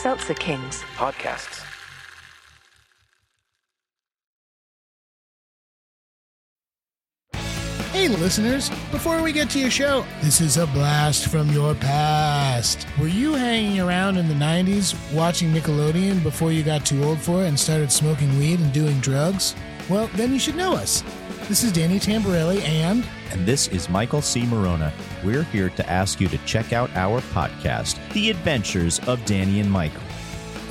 Seltzer Kings. podcasts. Hey, listeners, before we get to your show, this is a blast from your past. Were you hanging around in the 90s watching Nickelodeon before you got too old for it and started smoking weed and doing drugs? Well, then you should know us. This is Danny Tamberelli and. And this is Michael C. Maronna. We're here to ask you to check out our podcast, The Adventures of Danny and Michael.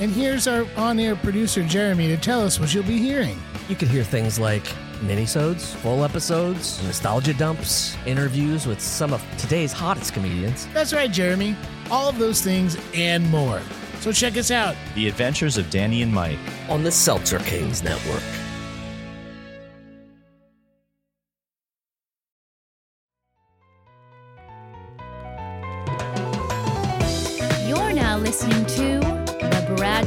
And here's our on air producer, Jeremy, to tell us what you'll be hearing. You could hear things like minisodes, full episodes, nostalgia dumps, interviews with some of today's hottest comedians. That's right, Jeremy. All of those things and more. So check us out. The Adventures of Danny and Mike. on the Seltzer Kings Network.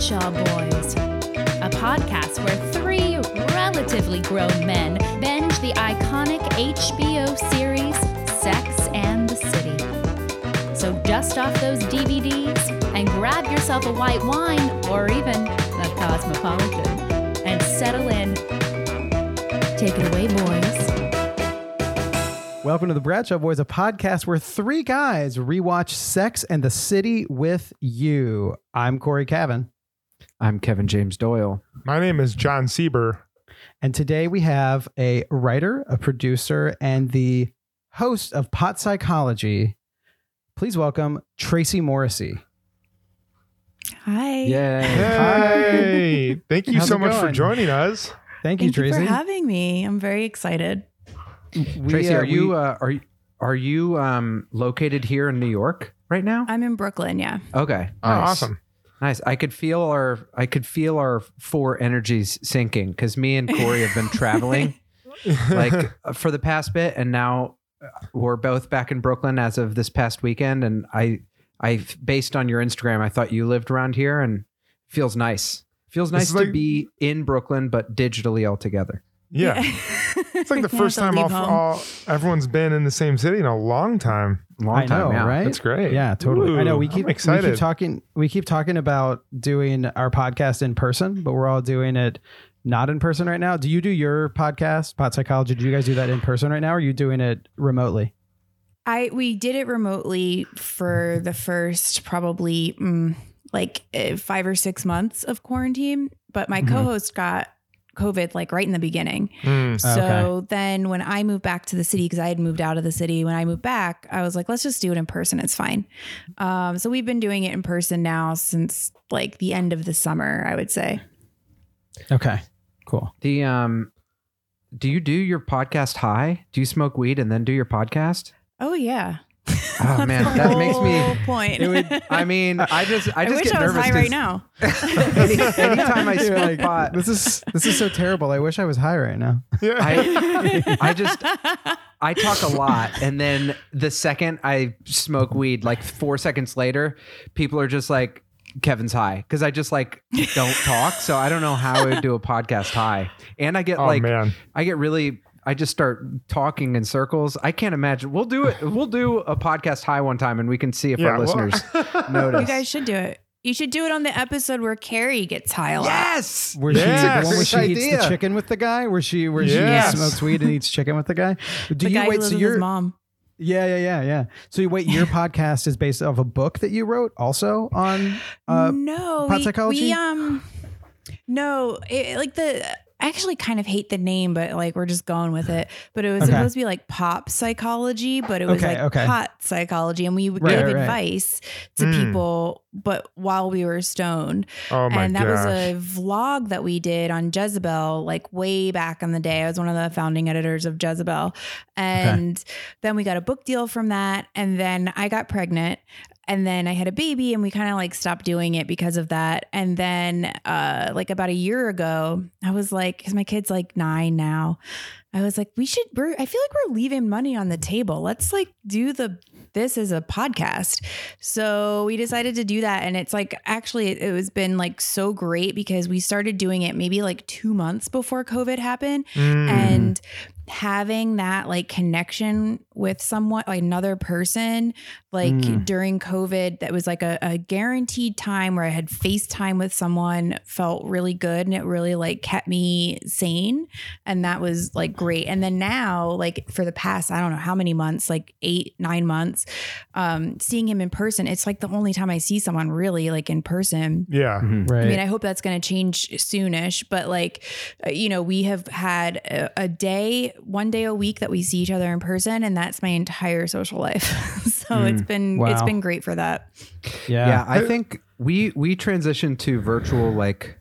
Bradshaw Boys, a podcast where three relatively grown men binge the iconic HBO series Sex and the City. So dust off those DVDs and grab yourself a white wine or even a cosmopolitan and settle in. Take it away, boys. Welcome to the Bradshaw Boys, a podcast where three guys rewatch Sex and the City with you. I'm Cory Cavin, I'm Kevin James Doyle. My name is Jon Sieber. and today we have a writer, a producer, and the host of Pot Psychology. Please welcome Tracie Morrissey. Hi. Yay. Hey, thank you How's so it much for joining us. Thank you, Thank you, Tracie. for having me. I'm very excited. We, Tracie, uh, are you we- uh, are you are you um located here in New York right now? I'm in Brooklyn. Yeah. Okay. Oh, nice. awesome. Nice. I could feel our I could feel our four energies sinking because me and Cory have been traveling like for the past bit, and now uh, we're both back in Brooklyn as of this past weekend. And I I based on your Instagram, I thought you lived around here, and feels nice. Feels nice is to like- be in Brooklyn, but digitally all together. yeah. It's like the first time all, all everyone's been in the same city in a long time. Long I time, know, yeah. right? That's great. Yeah, totally. I know. Ooh, We I'm keep we excited. keep talking. We keep talking about doing our podcast in person, but we're all doing it not in person right now. Do you do your podcast, Pot Psychology? Do you guys do that in person right now, or are you doing it remotely? I we did it remotely for the first probably mm, like uh, five or six months of quarantine, but my Mhm. co-host got COVID like right in the beginning. Mm. So then when I moved back to the city, because I had moved out of the city, when I moved back, I was like, let's just do it in person. It's fine. Um, so we've been doing it in person now since like the end of the summer, I would say. Okay, cool. The um, do you do your podcast high? Do you smoke weed and then do your podcast? Oh yeah. Oh man, that makes me. point. It would. I mean, I just, I I, just wish get I was nervous. high 'cause right now. Any, anytime I You're smoke like, pot, this is this is so terrible. I wish I was high right now. Yeah. I, I just, I talk a lot, and then the second I smoke weed, like four seconds later, people are just like, "Kevin's high," because I just like don't talk. So I don't know how I would do a podcast high, and I get oh like, man. I get really. I just start talking in circles. I can't imagine. We'll do it. We'll do a podcast high one time, and we can see if Yeah, our well- listeners notice. You guys should do it. You should do it on the episode where Carrie gets high yes. Where Yeah, she, the one where great she eats the chicken with the guy, where she where Yes. she smokes weed and eats chicken with the guy. Do The you guy wait? So your mom. yeah, yeah, yeah, yeah. So you wait. Your podcast is based off a book that you wrote, also on. Uh, no, pot we, psychology? we um, no, it, like the. I actually kind of hate the name, but like we're just going with it. But it was Okay. supposed to be like pop psychology, but it was Okay, like okay. pot psychology, and we would Right, give right. advice to Mm. people, but while we were stoned. Oh my and that gosh. was a vlog that we did on Jezebel, like way back in the day. I was one of the founding editors of Jezebel. And then we got a book deal from that. And then I got pregnant. And then I had a baby and we kind of like stopped doing it because of that. And then uh like about a year ago, I was like, because my kid's like nine now. I was like, we should we're I feel like we're leaving money on the table. Let's like do the this as a podcast. So we decided to do that. And it's like actually it, it was been like so great because we started doing it maybe like two months before COVID happened. Mm. And having that like connection with someone like another person like Mm. during covid that was like a, a guaranteed time where i had facetime with someone felt really good and it really like kept me sane and that was like great and then now like for the past i don't know how many months like eight nine months um seeing him in person it's like the only time i see someone really like in person Yeah. Right. I mean, I hope that's going to change soonish, but like, uh, you know, we have had a, a day, one day a week that we see each other in person, and that's my entire social life. so hmm. it's been it's Wow. been great for that. yeah. Yeah, I think we we transitioned to virtual like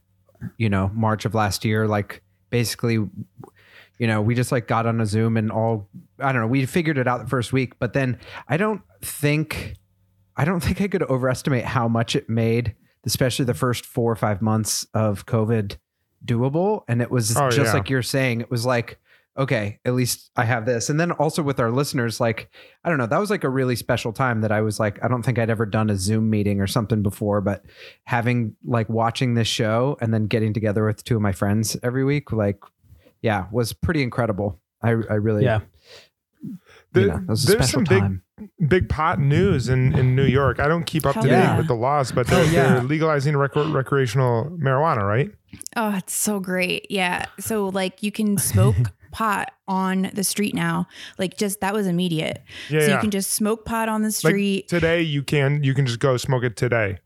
you know March of last year. Like basically, you know, we just like got on a Zoom and all. I don't know. We figured it out the first week, but then I don't think I don't think I could overestimate how much it made, especially the first four or five months of COVID doable. And it was Oh, just yeah. like you're saying, it was like. Okay, at least I have this. And then also with our listeners, like, I don't know, that was like a really special time that I was like, I don't think I'd ever done a Zoom meeting or something before, but having like watching this show and then getting together with two of my friends every week, like, yeah, was pretty incredible. I, I really, Yeah. you know, it was a there's special some big time. big pot news in, in New York. I don't keep up Hell to date yeah. with the laws, but oh, they're, yeah. they're legalizing rec- recreational marijuana, right? Oh, it's so great. Yeah. So like you can smoke pot on the street now. Like just that was immediate. Yeah, so yeah. you can just smoke pot on the Like street. today, you can you can just go smoke it today.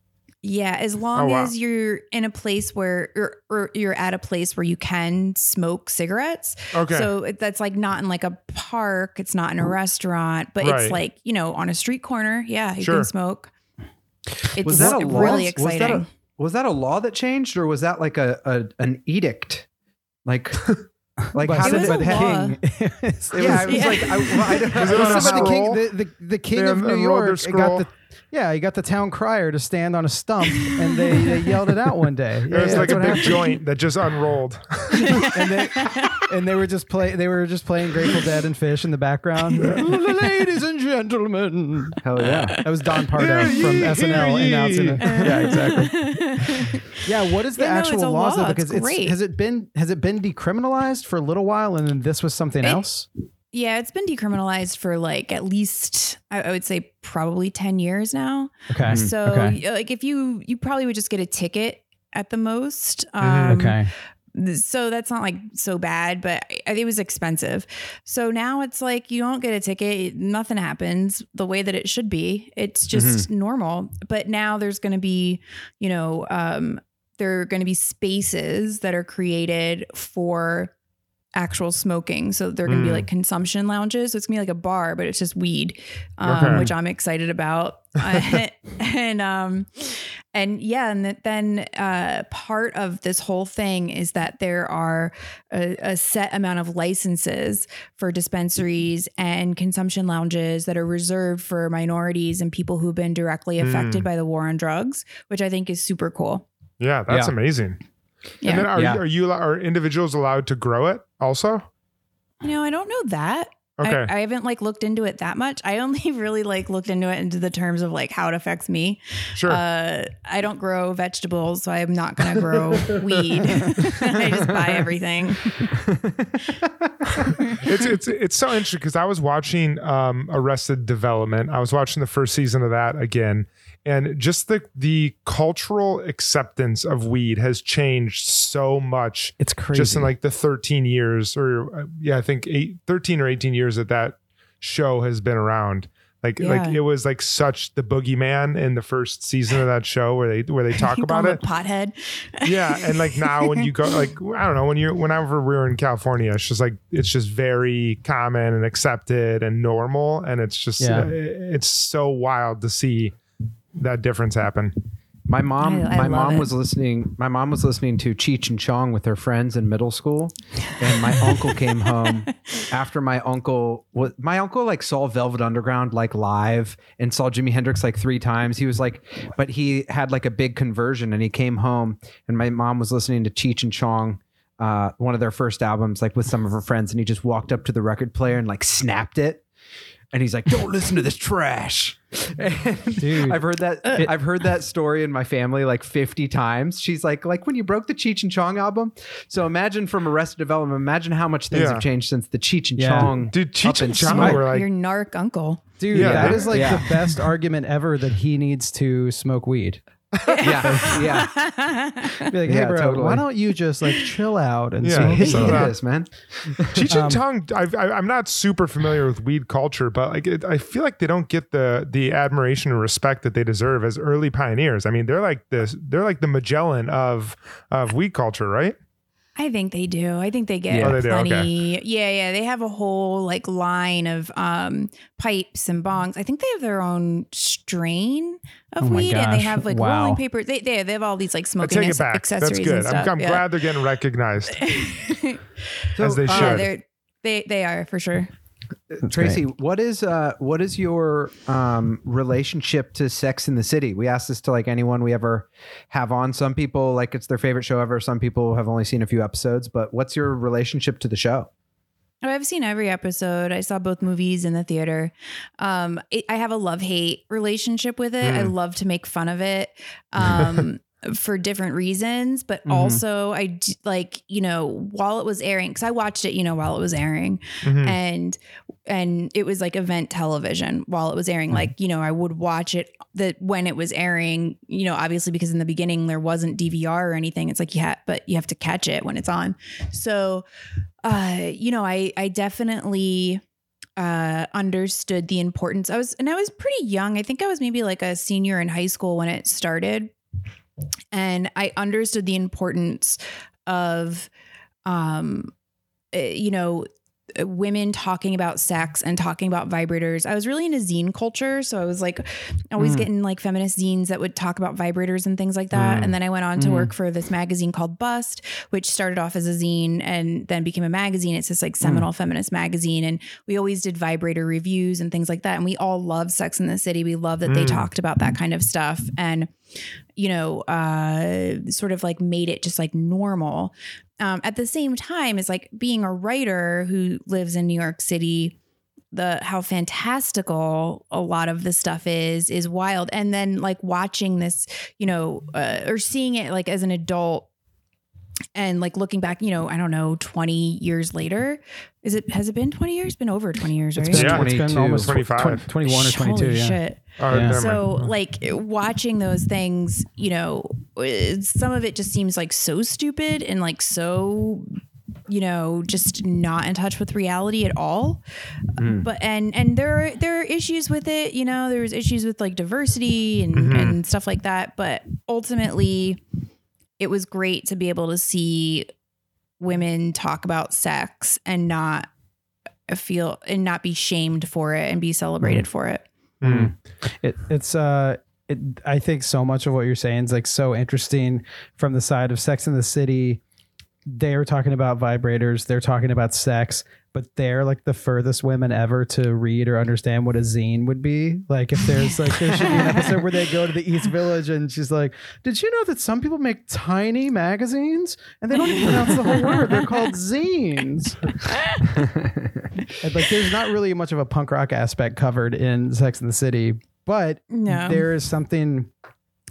Yeah, as oh, long Oh, wow. as you're in a place where or, or you're at a place where you can smoke cigarettes. Okay. So that's like not in like a park, it's not in a restaurant, but Right. it's like, you know, on a street corner. Yeah, you Sure. can smoke. It's Was that a law? really Was exciting. that a, was that a law that changed or was that like a, a an edict? Like, like By, how It did was the law. king. it was, Yeah, I was Yeah. like, I, well, I don't- Was it on a the king, the, the, the king They of New York got the yeah, he got the town crier to stand on a stump, and they, they yelled it out one day. It was yeah, like a big happened. joint that just unrolled. and they and they were just play they were just playing Grateful Dead and Phish in the background. Ladies and gentlemen, Hell yeah. that was Don Pardo Hear from ye, SNL hear announcing it. Yeah, exactly. Yeah, what is the Yeah, actual a laws law. though? Because It's it's, great. has it been has it been decriminalized for a little while, and then this was something It- else? Yeah, it's been decriminalized for like at least I, I would say probably 10 years now. Okay, So okay, like if you you probably would just get a ticket at the most. Um, Mhm. okay. so that's not like so bad but it was expensive so now it's like you don't get a ticket nothing happens the way that it should be it's just normal but now there's going to be you know um there are going to be spaces that are created for actual smoking so they're going to be Mm. like consumption lounges so it's going to be like a bar but it's just weed um, Okay. which i'm excited about and um and yeah and then uh part of this whole thing is that there are a, a set amount of licenses for dispensaries and consumption lounges that are reserved for minorities and people who've been directly affected Mm. by the war on drugs which i think is super cool Yeah, that's Yeah. amazing. Yeah And then are, Yeah. you, are you are individuals allowed to grow it also? you know i don't know that Okay. I, I haven't like looked into it that much. I only really like looked into it into the terms of like how it affects me. sure. Uh, I don't grow vegetables, so I'm not gonna grow weed. I just buy everything. it's it's it's so interesting because I was watching um, Arrested Development. I was watching the first season of that again, and just the the cultural acceptance of weed has changed so much It's crazy. just in like the 13 years or uh, yeah, I think eight, 13 or 18 years that that show has been around. Like like it was like such the boogeyman in the first season of that show where they where they talk You about call it. him a pothead. yeah and like now when you go like i don't know when you're whenever we were in california it's just like it's just very common and accepted and normal and it's just Yeah. uh, it's so wild to see that difference happen My mom, I- I my love mom it. was listening. My mom was listening to Cheech and Chong with her friends in middle school, and my uncle came home after my uncle. Was, my uncle like saw Velvet Underground like live and saw Jimi Hendrix like three times. He was like, but he had like a big conversion, and he came home, and my mom was listening to Cheech and Chong. Uh, one of their first albums, like with some of her friends, and he just walked up to the record player and like snapped it, and he's like, "Don't listen to this trash." And Dude. I've heard that I've heard that story in my family like 50 times. She's like, like when you broke the Cheech and Chong album. So imagine from Arrested Development, imagine how much things Yeah. have changed since the Cheech and Yeah. Chong. Dude, up Cheech and Chong smoke. were like, Your narc uncle. Dude, Yeah, that they- is like yeah. the best argument ever that he needs to smoke weed. Yeah, yeah. Be like, hey, Yeah, bro, totally. why don't you just like chill out and Yeah. smoke So me that- this, man. Cheech and Um, Chong, I've, I, am not super familiar with weed culture, but like it, I feel like they don't get the the admiration and respect that they deserve as early pioneers. I mean, they're like this, they're like the Magellan of of weed culture, right? I think they do. I think they get Yeah. Oh, they do? plenty. Yeah, yeah. They have a whole like line of um pipes and bongs. I think they have their own strain of Oh my weed, and they have like Wow. rolling paper. They they, they have all these like smoking take it back. accessories That's good. and stuff. I'm, I'm yeah. glad they're getting recognized So, as they uh, should. they're they they are for sure. Tracie, what is uh what is your um relationship to Sex in the City? We ask this to like anyone we ever have on. Some people like it's their favorite show ever. Some people have only seen a few episodes, but what's your relationship to the show? Oh, I've seen every episode. I saw both movies in the theater. Um, it, I have a love hate relationship with it. I Mm. love to make fun of it. Um, for different reasons, but Mhm. also I d- like, you know, while it was airing, cause I watched it, you know, while it was airing Mhm. and, and it was like event television while it was airing. Like, you know, I would watch it that when it was airing, you know, obviously because in the beginning there wasn't DVR or anything. It's like, you have, but you have to catch it when it's on. So, uh, you know, I, I definitely, uh, understood the importance. I was, and I was pretty young. I think I was maybe like a senior in high school when it started. And I understood the importance of, um, uh, you know, women talking about sex and talking about vibrators. I was really into zine culture. So I was like always Mm. getting like feminist zines that would talk about vibrators and things like that. Mm. And then I went on to Mm. work for this magazine called Bust, which started off as a zine and then became a magazine. It's this like seminal feminist magazine. And we always did vibrator reviews and things like that. And we all love Sex in the City. We love that they Mm. talked about that kind of stuff. And you know, uh, sort of like made it just like normal. Um, at the same time, as like being a writer who lives in New York City, the how fantastical a lot of the stuff is is wild. And then like watching this, you know, uh, or seeing it like as an adult and like looking back, you know, I don't know, 20 years later. Is it has it been 20 years? It's been over 20 years, right? It's been, Yeah. it's been almost 25. 20 21 or 22. Holy yeah. shit. Oh, Yeah. So, like watching those things, you know, some of it just seems like so stupid and like so, you know, just not in touch with reality at all. Mm. But and and there are there are issues with it. You know, there's issues with like diversity and Mhm. and stuff like that. But ultimately, it was great to be able to see women talk about sex and not feel and not be shamed for it and be celebrated for it. Mm. It, it's uh it, I think so much of what you're saying is like so interesting from the side of Sex in the City. They're talking about vibrators, they're talking about sex, but they're like the furthest women ever to read or understand what a zine would be. Like if there's like there should be an episode where they go to the East Village and she's like, "Did you know that some people make tiny magazines and they don't even pronounce the whole word? They're called zines." And, like there's not really much of a punk rock aspect covered in Sex in the City, but No. there is something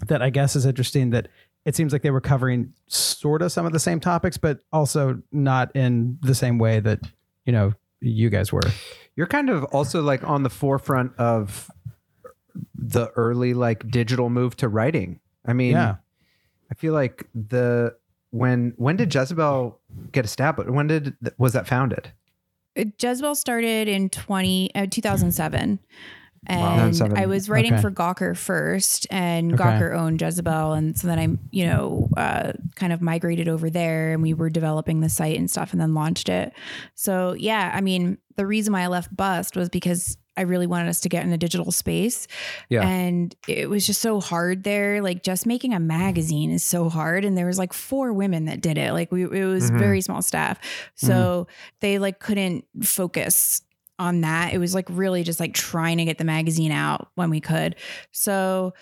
that I guess is interesting that it seems like they were covering sort of some of the same topics, but also not in the same way that you know you guys were. You're kind of also like on the forefront of the early like digital move to writing. I mean, Yeah. I feel like the when when did Jezebel get established? When did was that founded? Jezebel started in 20, uh, 2007. Wow. And 2007. I was writing Okay. for Gawker first, and Okay. Gawker owned Jezebel. And so then I, you know, uh, kind of migrated over there and we were developing the site and stuff and then launched it. So, yeah, I mean, the reason why I left Bust was because I really wanted us to get in a digital space. Yeah. And it was just so hard there. Like, just making a magazine is so hard. And there was like four women that did it. Like, we, it was Mhm. very small staff. So they like couldn't focus on that. It was like really just like trying to get the magazine out when we could. So,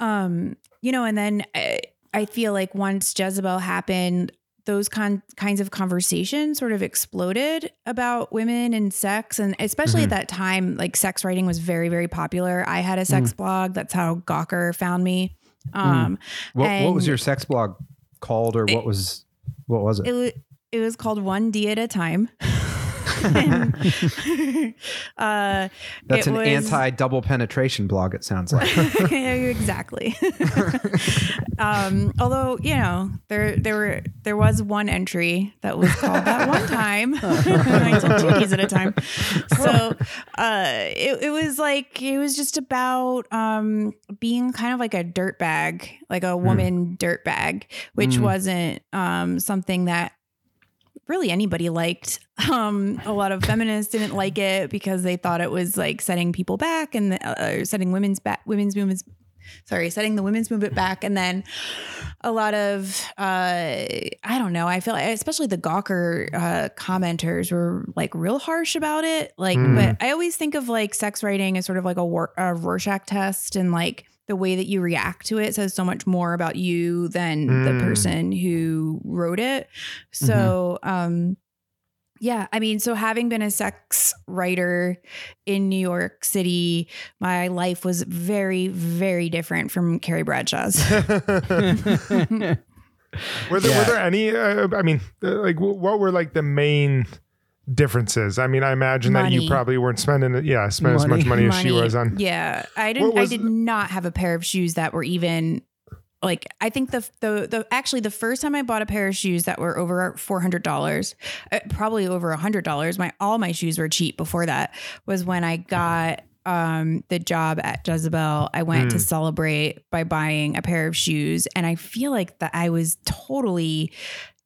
um, you know, and then I, I feel like once Jezebel happened, those con- kinds of conversations sort of exploded about women and sex and especially Mm-hmm. at that time like sex writing was very very popular i had a Mm. sex blog that's how gawker found me um What, what was your sex blog called, or what was what was it? it, it was called one d at a time And, uh That's an was- anti double penetration blog. It sounds like. Exactly. um, although you know there there were there was one entry that was called that one time. I took two keys at a time. So uh, it it was like it was just about um, being kind of like a dirt bag, like a woman dirt bag, which Mm. wasn't um, something that really anybody liked. Um, a lot of feminists didn't like it because they thought it was like setting people back and uh, setting women's back, women's movements. Sorry, setting the women's movement back, and then a lot of uh, I don't know. I feel like, especially the Gawker uh, commenters were like real harsh about it. Like, Mm. but I always think of like sex writing as sort of like a, Wor- a Rorschach test, and like the way that you react to it says so much more about you than the Mm. person who wrote it. So, um, yeah, I mean, so having been a sex writer in New York City, my life was very, very different from Carrie Bradshaw's. Were there, Yeah. were there any? Uh, I mean, uh, like, what were like the main differences? I mean, I imagine that you probably weren't spending, yeah, spend as much Money. money as she was on. Yeah, I didn't. I did not have a pair of shoes that were even like. I think the the the actually the first time I bought a pair of shoes that were over four hundred dollars, uh, probably over a hundred dollars. My all my shoes were cheap before that. Was when I got um the job at Jezebel. I went to Mm. celebrate by buying a pair of shoes, and I feel like that I was totally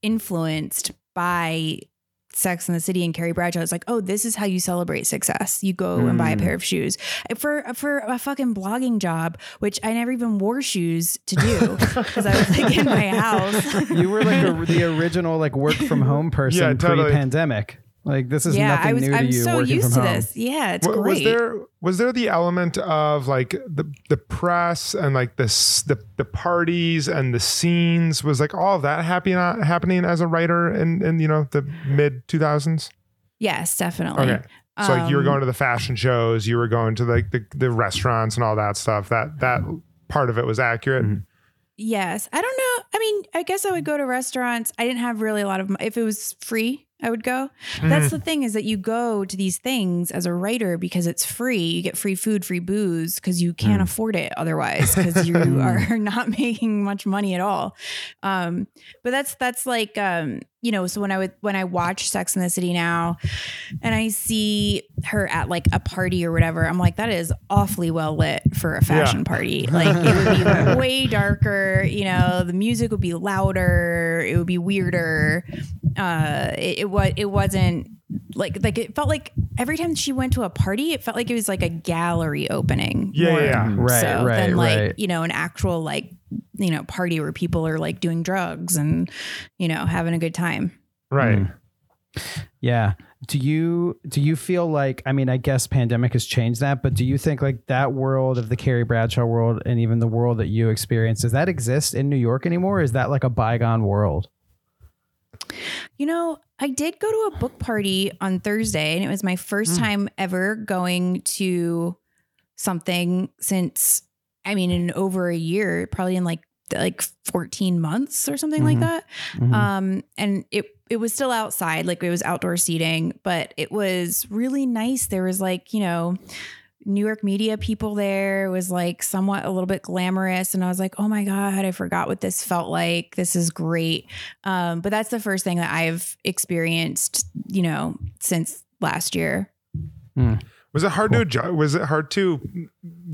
influenced by Sex in the City and Carrie Bradshaw. It's like, oh, this is how you celebrate success. You go and buy a Mm. pair of shoes for for a fucking blogging job, which I never even wore shoes to do because I was like in my house. you were like a, the original like work from home person Yeah, totally. pre-pandemic. Like this is yeah, nothing I was. new to I'm you so working used from to home. this. Yeah, it's Wa- great. Was there was there the element of like the the press and like this the the parties and the scenes was like all of that happening happening as a writer in in you know the mid two thousands? yes, definitely. Okay, so like you were Um, going to the fashion shows, you were going to like the, the restaurants and all that stuff. That that part of it was accurate. Mhm. Yes. I don't know. I mean, I guess I would go to restaurants. I didn't have really a lot of mo- if it was free, I would go. That's the thing is that you go to these things as a writer because it's free. You get free food, free booze because you can't Mm. afford it otherwise because you are not making much money at all. Um, but that's that's like um, you know, so when I would when I watch Sex in the City now and I see her at like a party or whatever, I'm like, that is awfully well lit for a fashion party. Like it would be way darker, you know, the music would be louder, it would be weirder. Uh it, it was it wasn't like like it felt like every time she went to a party, it felt like it was like a gallery opening. Yeah, more yeah, yeah. Right, so right, than like, right. you know, an actual like, you know, party where people are like doing drugs and, you know, having a good time. Right. Mm. Yeah. Do you do you feel like I mean I guess pandemic has changed that, but do you think like that world of the Carrie Bradshaw world and even the world that you experience does that exist in New York anymore? Is that like a bygone world? You know, I did go to a book party on Thursday, and it was my first time ever going to something since, I mean, in over a year, probably in like like 14 months or something like Mhm. that. Mhm. Um, and it it was still outside, like it was outdoor seating, but it was really nice. There was like, you know, New York media people there. It was like somewhat a little bit glamorous. And I was like, oh my God, I forgot what this felt like. This is great. Um, but that's the first thing that I've experienced, you know, since last year. Was it hard to adjust? Was it hard to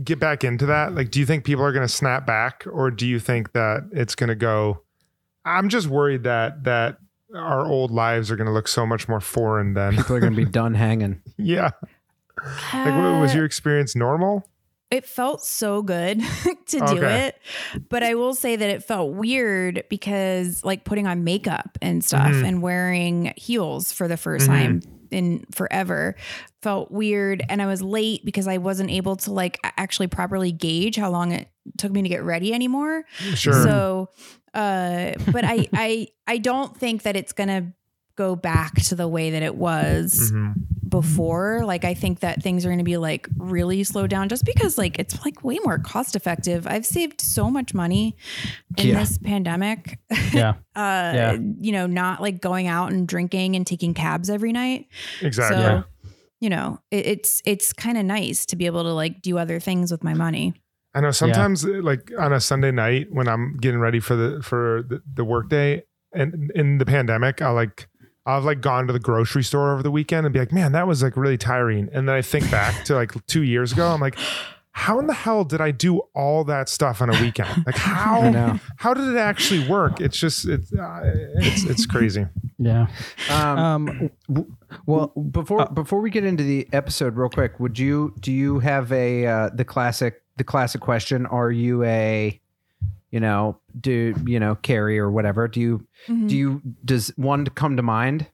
get back into that? Like, do you think people are going to snap back, or do you think that it's going to go? I'm just worried that that our old lives are going to look so much more foreign then. People are going to be done hanging. yeah. Like, wa- was your experience normal? it felt so good to do Okay. it but i will say that it felt weird because like putting on makeup and stuff Mhm. and wearing heels for the 1st Mhm. time in forever felt weird and i was late because i wasn't able to like actually properly gauge how long it took me to get ready anymore Sure. so uh but i i i don't think that it's gonna go back to the way that it was Mhm. Before. Like I think that things are going to be like really slowed down just because like it's like way more cost effective. I've saved so much money in Yeah. this pandemic. Yeah. uh Yeah. you know, not like going out and drinking and taking cabs every night. Exactly. So, you know, it, it's it's kind of nice to be able to like do other things with my money. I know sometimes uh, like on a Sunday night when I'm getting ready for the for the, the work day and in the pandemic, I'll like I've like gone to the grocery store over the weekend and be like, man, that was like really tiring. And then I think back to like two years ago, I'm like, how in the hell did I do all that stuff on a weekend? Like how how did it actually work? It's just it's uh, it's it's crazy. Yeah. Um, Um. w- Well, before before we get into the episode, real quick, would you do you have a uh, the classic the classic question? Are you a you know do you know Carrie or whatever? Do you Mhm. do you does one come to mind?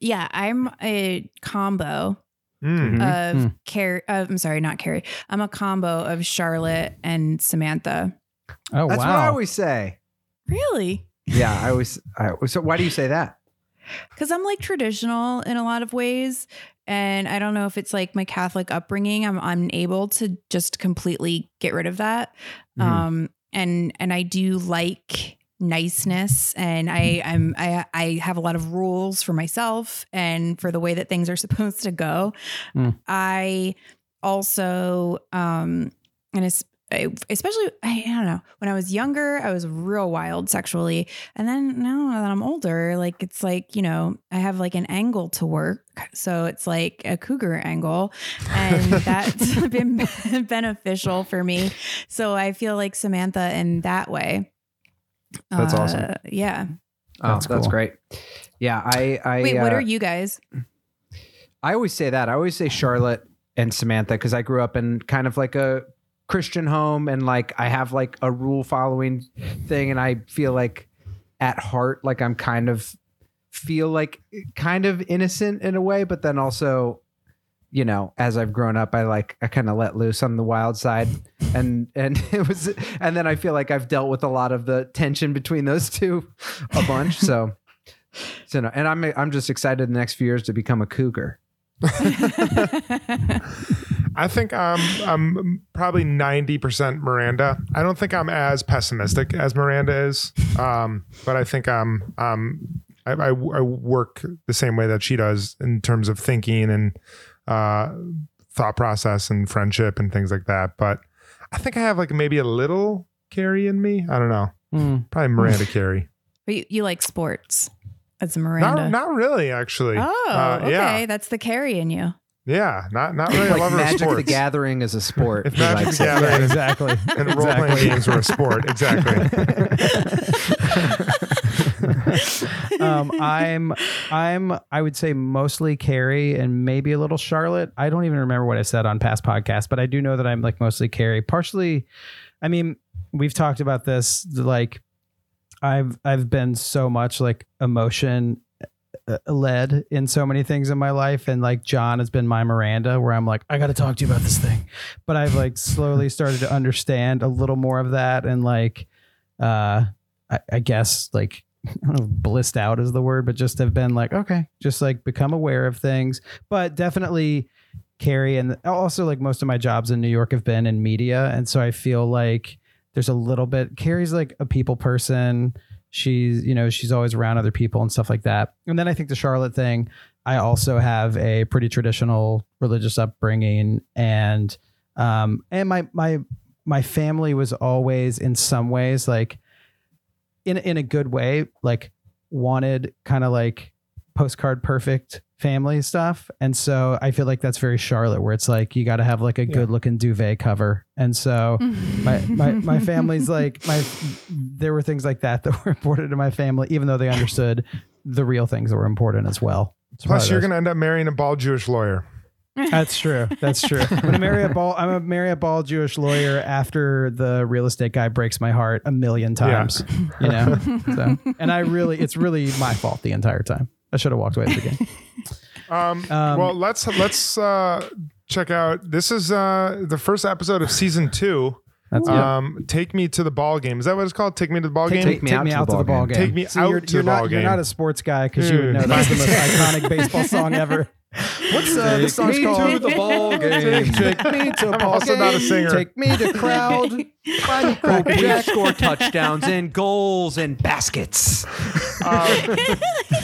yeah, I'm a combo Mm. of Mm. Carrie. Uh, I'm sorry, not Carrie. I'm a combo of Charlotte and Samantha. oh That's wow. what I always say. Really? Yeah, I always. I, so why do you say that? because I'm like traditional in a lot of ways. And I don't know if it's like my Catholic upbringing. I'm unable to just completely get rid of that. Mhm. Um, and and I do like niceness, and I I'm I I have a lot of rules for myself and for the way that things are supposed to go. Mm. I also um and it's I- especially I, I don't know when I was younger I was real wild sexually and then now that I'm older like it's like you know I have like an angle to work so it's like a cougar angle and that's been beneficial for me so I feel like Samantha in that way That's Uh, awesome. yeah Oh, That's that's, great. Yeah, I. I wait what uh, are you guys I always say that. I always say Charlotte and Samantha because I grew up in kind of like a Christian home and like I have like a rule following thing and I feel like at heart like I'm kind of feel like kind of innocent in a way but then also you know as I've grown up I like I kind of let loose on the wild side and and it was and then I feel like I've dealt with a lot of the tension between those two a bunch so so no, and I'm I'm just excited the next few years to become a cougar I think I'm I'm probably ninety percent Miranda. I don't think I'm as pessimistic as Miranda is, um, but I think I'm um I, I, I work the same way that she does in terms of thinking and uh, thought process and friendship and things like that. But I think I have like maybe a little Carrie in me. I don't know. Mm. Probably Miranda Carrie. But you, you like sports as a Miranda Not not really actually. oh Uh, okay Yeah, that's the carry in you yeah. Not not really a like lover of Magic sports. the Gathering is a sport. If Magic the. Gathering Yeah, exactly. and role playing Exactly. games were a sport. Exactly. um, I'm I'm I would say mostly Carrie and maybe a little Charlotte. I don't even remember what I said on past podcasts, but I do know that I'm like mostly Carrie. Partially, I mean, we've talked about this. Like, I've I've been so much like emotion led in so many things in my life, and like Jon has been my Miranda, where I'm like, I got to talk to you about this thing, but I've like slowly started to understand a little more of that, and like, uh, I, I guess like I don't know blissed out is the word, but just have been like, okay, just like become aware of things. But definitely Carrie and also like most of my jobs in New York have been in media. And so I feel like there's a little bit Carrie's like a people person. She's, you know, she's always around other people and stuff like that. And then I think the Charlotte thing, I also have a pretty traditional religious upbringing and um and my my my family was always in some ways like in in a good way, like wanted kind of like postcard perfect family stuff. And so I feel like that's very Charlotte, where it's like you got to have like a good looking duvet cover. And so my, my my family's like my there were things like that that were important to my family, even though they understood the real things that were important as well. So Plus, you're those- to end up marrying a bald Jewish lawyer. That's true. That's true. I'm gonna marry a ball. I'm gonna marry a bald Jewish lawyer after the real estate guy breaks my heart a million times. You know. So, and I really, it's really my fault the entire time. I should have walked away at the beginning. Um, Um, well, let's let's uh, check out. This is uh, the first episode of season two. That's Um, take me to the ball game. Is that what it's called? Take me to the ball Take, game. Take me take out me to the out to the ball ball game. game. Take me So out you're, to you're the not, ball game. You're not a sports guy because you would know Dude. that's the most iconic baseball song ever. What's uh, this song's me called? to the ball game. Take me to a I'm ball also game. not a singer. Take me to crowd. Find me We score touchdowns and goals and baskets. Um,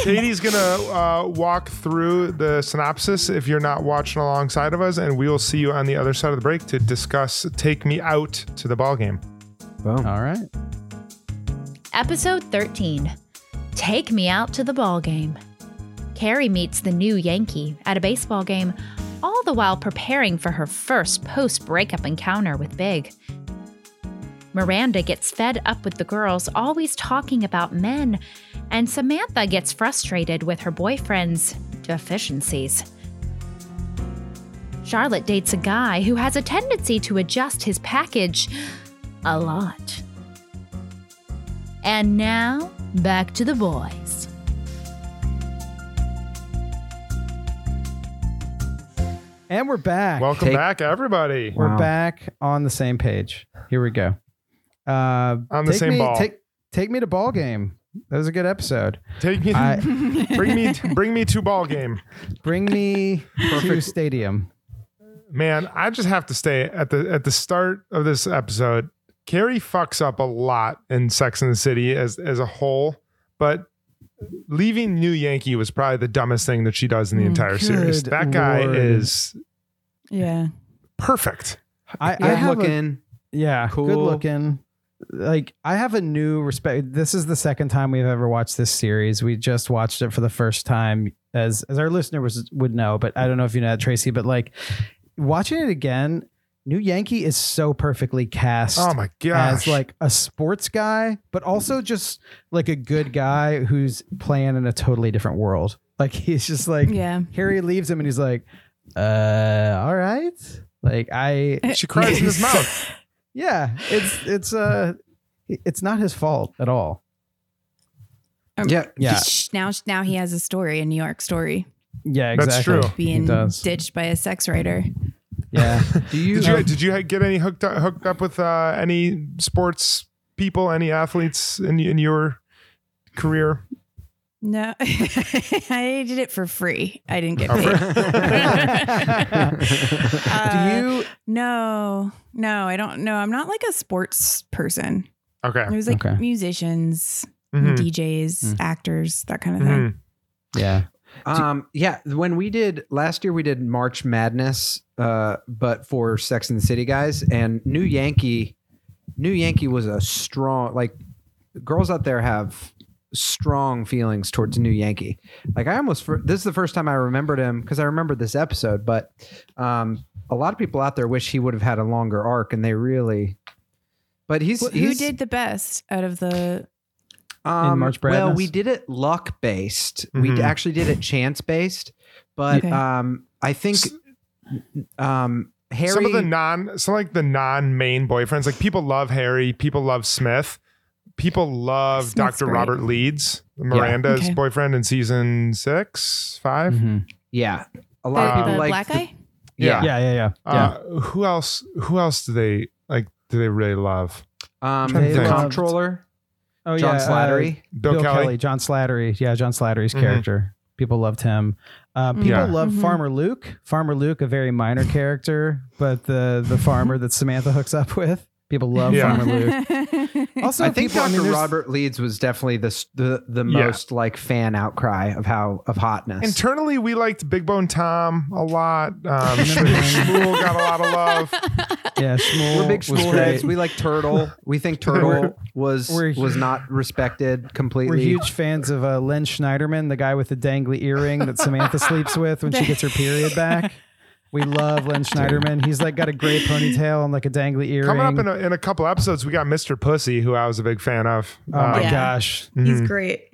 Katie's gonna uh, walk through the synopsis if you're not watching alongside of us, and we will see you on the other side of the break to discuss "Take Me Out to the Ball Game." Boom. All right. Episode 13 Take Me Out to the Ball Game. Carrie meets the new Yankee at a baseball game, all the while preparing for her first post breakup encounter with Big. Miranda gets fed up with the girls always talking about men, and Samantha gets frustrated with her boyfriend's deficiencies. Charlotte dates a guy who has a tendency to adjust his package a lot. And now, back to the boys. And we're back. Welcome Take- back, everybody. We're Wow. back on the same page. Here we go. Uh, On the take same me, ball. Take, take me to ball game. That was a good episode. Take me, I- bring me, bring me to ball game. Bring me to stadium. Man, I just have to stay at the at the start of this episode. Carrie fucks up a lot in Sex and the City as as a whole, but leaving New Yankee was probably the dumbest thing that she does in the Mm, entire series. That guy Lord. is Yeah. perfect. I, I Good have a- looking. Yeah, good looking. Like I have a new respect. This is the second time we've ever watched this series. We just watched it for the first time, as as our listener was would know. But I don't know if you know that Tracie. But like watching it again, New Yankee is so perfectly cast. Oh my gosh. As like a sports guy, but also just like a good guy who's playing in a totally different world. Like he's just like Yeah. Carrie leaves him and he's like, uh, all right. Like I she cries in his mouth. yeah, it's it's uh it's not his fault at all. Yeah. Yeah. Now, now he has a story, a New York story, Yeah, That's true. being He does. ditched by a sex writer. Yeah. Do you? Did you did you get any hooked up hooked up with uh, any sports people, any athletes in in your career? No, I did it for free. I didn't get Oh, paid. Do Uh, you No, no, I don't know. I'm not like a sports person. Okay. It was like Okay. musicians, Mhm. DJs, Mm. actors, that kind of thing. Mhm. Yeah. Um, yeah, when we did last year, we did March Madness, uh, but for Sex and the City guys and New Yankee. New Yankee was a strong like girls out there have strong feelings towards New Yankee. Like I almost this is the first time I remembered him because I remembered this episode, but um, a lot of people out there wish he would have had a longer arc, and they really. But he's, Wh- Who he's did the best out of the? Um, March well, we did it luck based. We Mhm. d- actually did it chance based, but Okay. um, I think um, Harry. Some of the non, some like the non-main boyfriends, like people love Harry, people love Smith, people love Smith's Dr. great. Robert Leeds, Miranda's Okay. boyfriend in season six, 5 Mhm. yeah, a The, lot of people the like black the- guy? Yeah, Yeah, yeah, yeah. yeah. Uh, who else? Who else do they like? Do they really love? Um, the think. comptroller, oh John yeah, uh, Slattery. Bill, Kelley. John Slattery. Yeah, John Slattery's Mhm. character. People loved him. Uh, people Yeah. love Mhm. Farmer Luke. Farmer Luke, a very minor character, but the the farmer that Samantha hooks up with. People love Yeah. Farmer Luke. Also, I think people, I mean, Dr. Robert Leeds was definitely the s- the the Yeah. most like fan outcry of how of hotness. Internally, we liked Big Bone Tom a lot. Um, Shmuel got a lot of love. Yeah, Shmuel We're big was Shmuel heads. We like Turtle. We think Turtle was we're- was not respected completely. We're huge fans of uh, Len Schneiderman, the guy with the dangly earring that Samantha sleeps with when she gets her period back. We love Len Schneiderman. He's like got a gray ponytail and like a dangly earring. Coming up in a, in a couple episodes, we got Mr. Pussy, who I was a big fan of. oh my Yeah. gosh. He's mhm. great.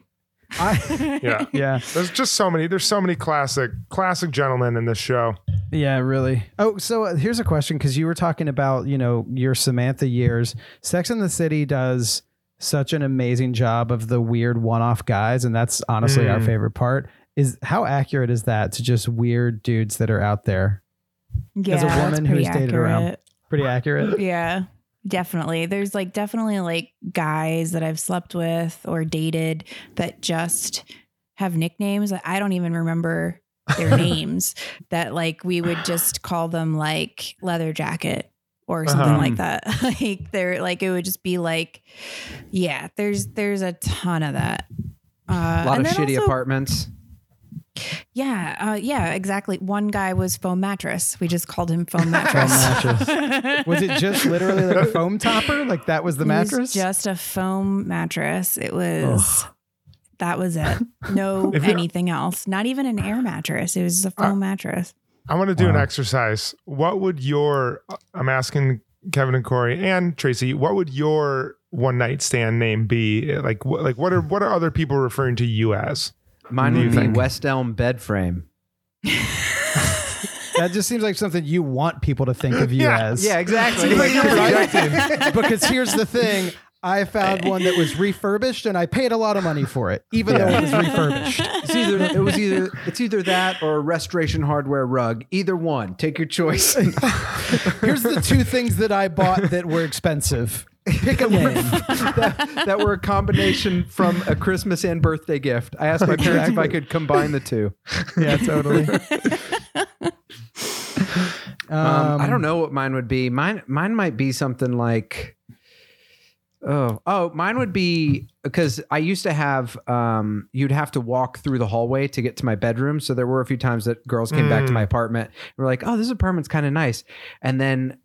I, yeah. yeah. There's just so many. There's so many classic classic gentlemen in this show. Yeah, really. Oh, so uh, here's a question because you were talking about, you know, your Samantha years. Sex in the City does such an amazing job of the weird one off guys. And that's honestly our Mm. favorite part. Is how accurate is that to just weird dudes that are out there? Yeah, As a woman pretty who's dated around. accurate. Pretty accurate. Yeah, definitely. There's like definitely like guys that I've slept with or dated that just have nicknames that I don't even remember their names that like we would just call them like leather jacket or something Uh-huh. like that. like they're like it would just be like yeah, there's there's a ton of that. Uh, A lot of shitty also- apartments. Yeah, uh, yeah, exactly. One guy was foam mattress. We just called him foam mattress. mattress. Was it just literally like a foam topper? Like that was the It was mattress? just a foam mattress. It was that was it. No anything else. Not even an air mattress. It was just a foam mattress. I want to do an exercise. What would your, I'm asking Kevin and Cory and Tracie, what would your one night stand name be? Like, what, like what are what are other people referring to you as? Mine Do you would be? West Elm bed frame. that just seems like something you want people to think of you as. Yeah. exactly. Like because here's the thing. I found one that was refurbished and I paid a lot of money for it, even though it was refurbished. It's either it was either it's either that or a restoration hardware rug. Either one. Take your choice. Here's the two things that I bought that were expensive. Pick a name. that, that were a combination from a Christmas and birthday gift. I asked my parents if I could combine the two. Yeah, totally. Um, I don't know what mine would be. Mine mine might be something like oh oh mine would be because I used to have um you'd have to walk through the hallway to get to my bedroom. So there were a few times that girls came back to Mm. my apartment and were like, oh this apartment's kind of nice, and then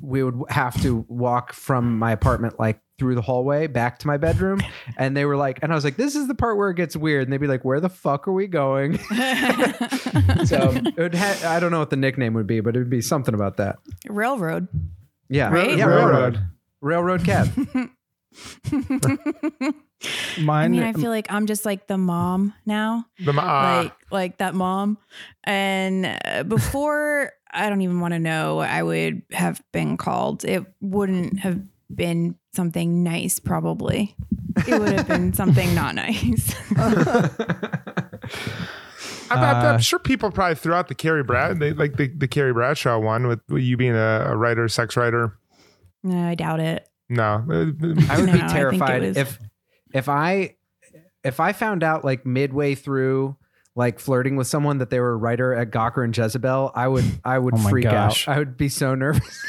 we would have to walk from my apartment like through the hallway back to my bedroom and they were like and I was like this is the part where it gets weird and they'd be like where the fuck are we going so it would ha- I don't know what the nickname would be but it would be something about that Railroad. yeah Right? yeah Railroad. railroad railroad cab I Mine. mean, I feel like I'm just like the mom now. The ma- ah, like like that mom and uh, before i don't even want to know. What i would have been called. It wouldn't have been something nice probably. It would have been something not nice. I'm, I'm- I'm uh, sure people probably threw out the Carrie Brad, they, like the, the Carrie Bradshaw one with, with you being a, a writer, sex writer. no i doubt it. No, I would No, be I terrified was- if if I if I found out like midway through like flirting with someone that they were a writer at Gawker and Jezebel, I would I would Oh freak gosh. out. I would be so nervous.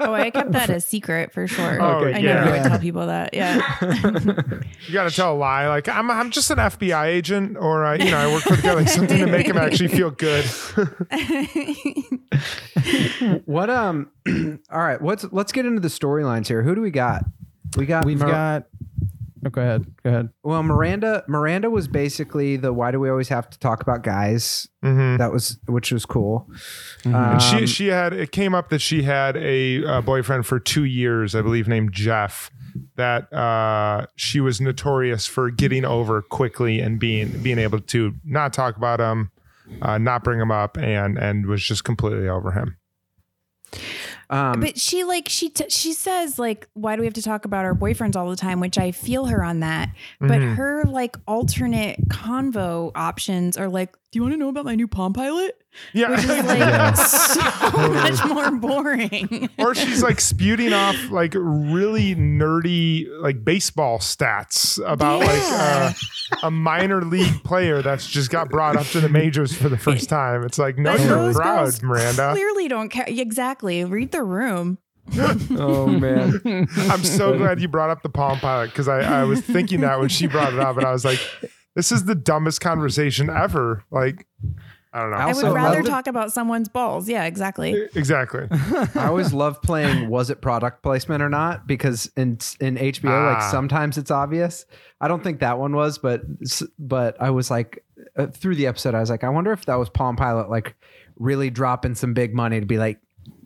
oh i kept that a secret for sure Oh, i yeah. never would tell people that yeah you got to tell a lie. Like I'm, I'm just an FBI agent, or uh, you know, I work for the guy. Like something to make him actually feel good. what um all right, let's let's get into the storylines here. Who do we got? We got We've Mir- got. Oh, go ahead. Go ahead. well Miranda Miranda was basically the why do we always have to talk about guys? Mhm. That was which was cool. And Um, she she had it came up that she had a, uh boyfriend for two years, I believe, named Jeff. That uh, she was notorious for getting over quickly and being being able to not talk about him, uh, not bring him up, and and was just completely over him. Um, but she like she t- she says like why do we have to talk about our boyfriends all the time which i feel her on that but Mhm. her like alternate convo options are like do you want to know about my new palm pilot Yeah, which is like Yeah. so much more boring or she's like spewing off like really nerdy like baseball stats about like uh, a minor league player that's just got brought up to the majors for the first time. It's like no, But you're proud, Miranda. clearly don't care exactly read the room oh man. I'm so glad you brought up the Palm Pilot because I, I was thinking that when she brought it up, and I was like, this is the dumbest conversation ever. Like, I don't know. I i would rather love talk about someone's balls yeah exactly exactly. I always love playing was it product placement or not because in in HBO Ah. like sometimes it's obvious. I don't think that one was, but but I was like uh, through the episode I was like I wonder if that was Palm Pilot like really dropping some big money to be like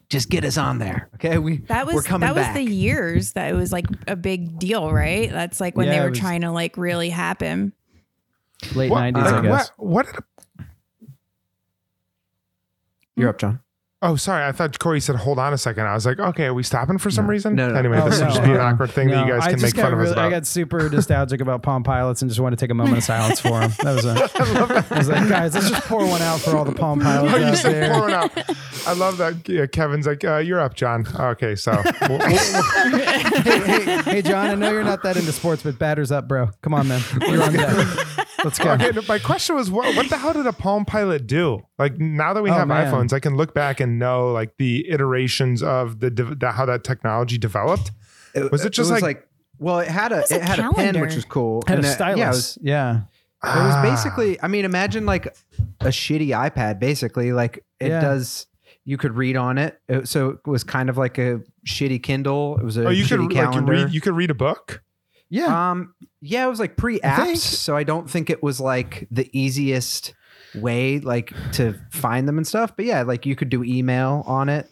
just get us on there. Okay, we that was we're coming that was back. the years that it was like a big deal right that's like when Yeah, they were was- trying to like really happen. him Late What, nineties, I like, guess. what, what did hmm? You're up, Jon. Oh, sorry. I thought Cory said, hold on a second. I was like, okay, are we stopping for some reason? No, no. Anyway, Oh, this no, will just be an awkward thing that you guys I can make got fun of us about. I got super nostalgic about Palm Pilots and just wanted to take a moment of silence for them. That was a. I was like, guys, let's just pour one out for all the Palm Pilots Oh, you out said there. pouring out. I love that. Yeah, Kevin's like, uh, you're up, Jon. Okay, so we'll- we'll- we'll- hey, hey, hey, Jon, I know you're not that into sports, but batter's up, bro. Come on, man. You're on deck. Let's go. okay, my question was, what, what the hell did a Palm Pilot do? Like now that we Oh, have man. iPhones, I can look back and know like the iterations of the, the how that technology developed. Was it just like- well, it had a was it a had a pen, which was cool. Had And a it- stylus. Yeah, it was, Yeah. it was basically. I mean, imagine like a shitty iPad. Basically, like it Yeah. does. You could read on it, It- so it was kind of like a shitty Kindle. It was a Oh, you could shitty like calendar. read. You could read a book. Yeah. Um, yeah, it was like pre apps, so I don't think it was like the easiest way like to find them and stuff. But yeah, like you could do email on it.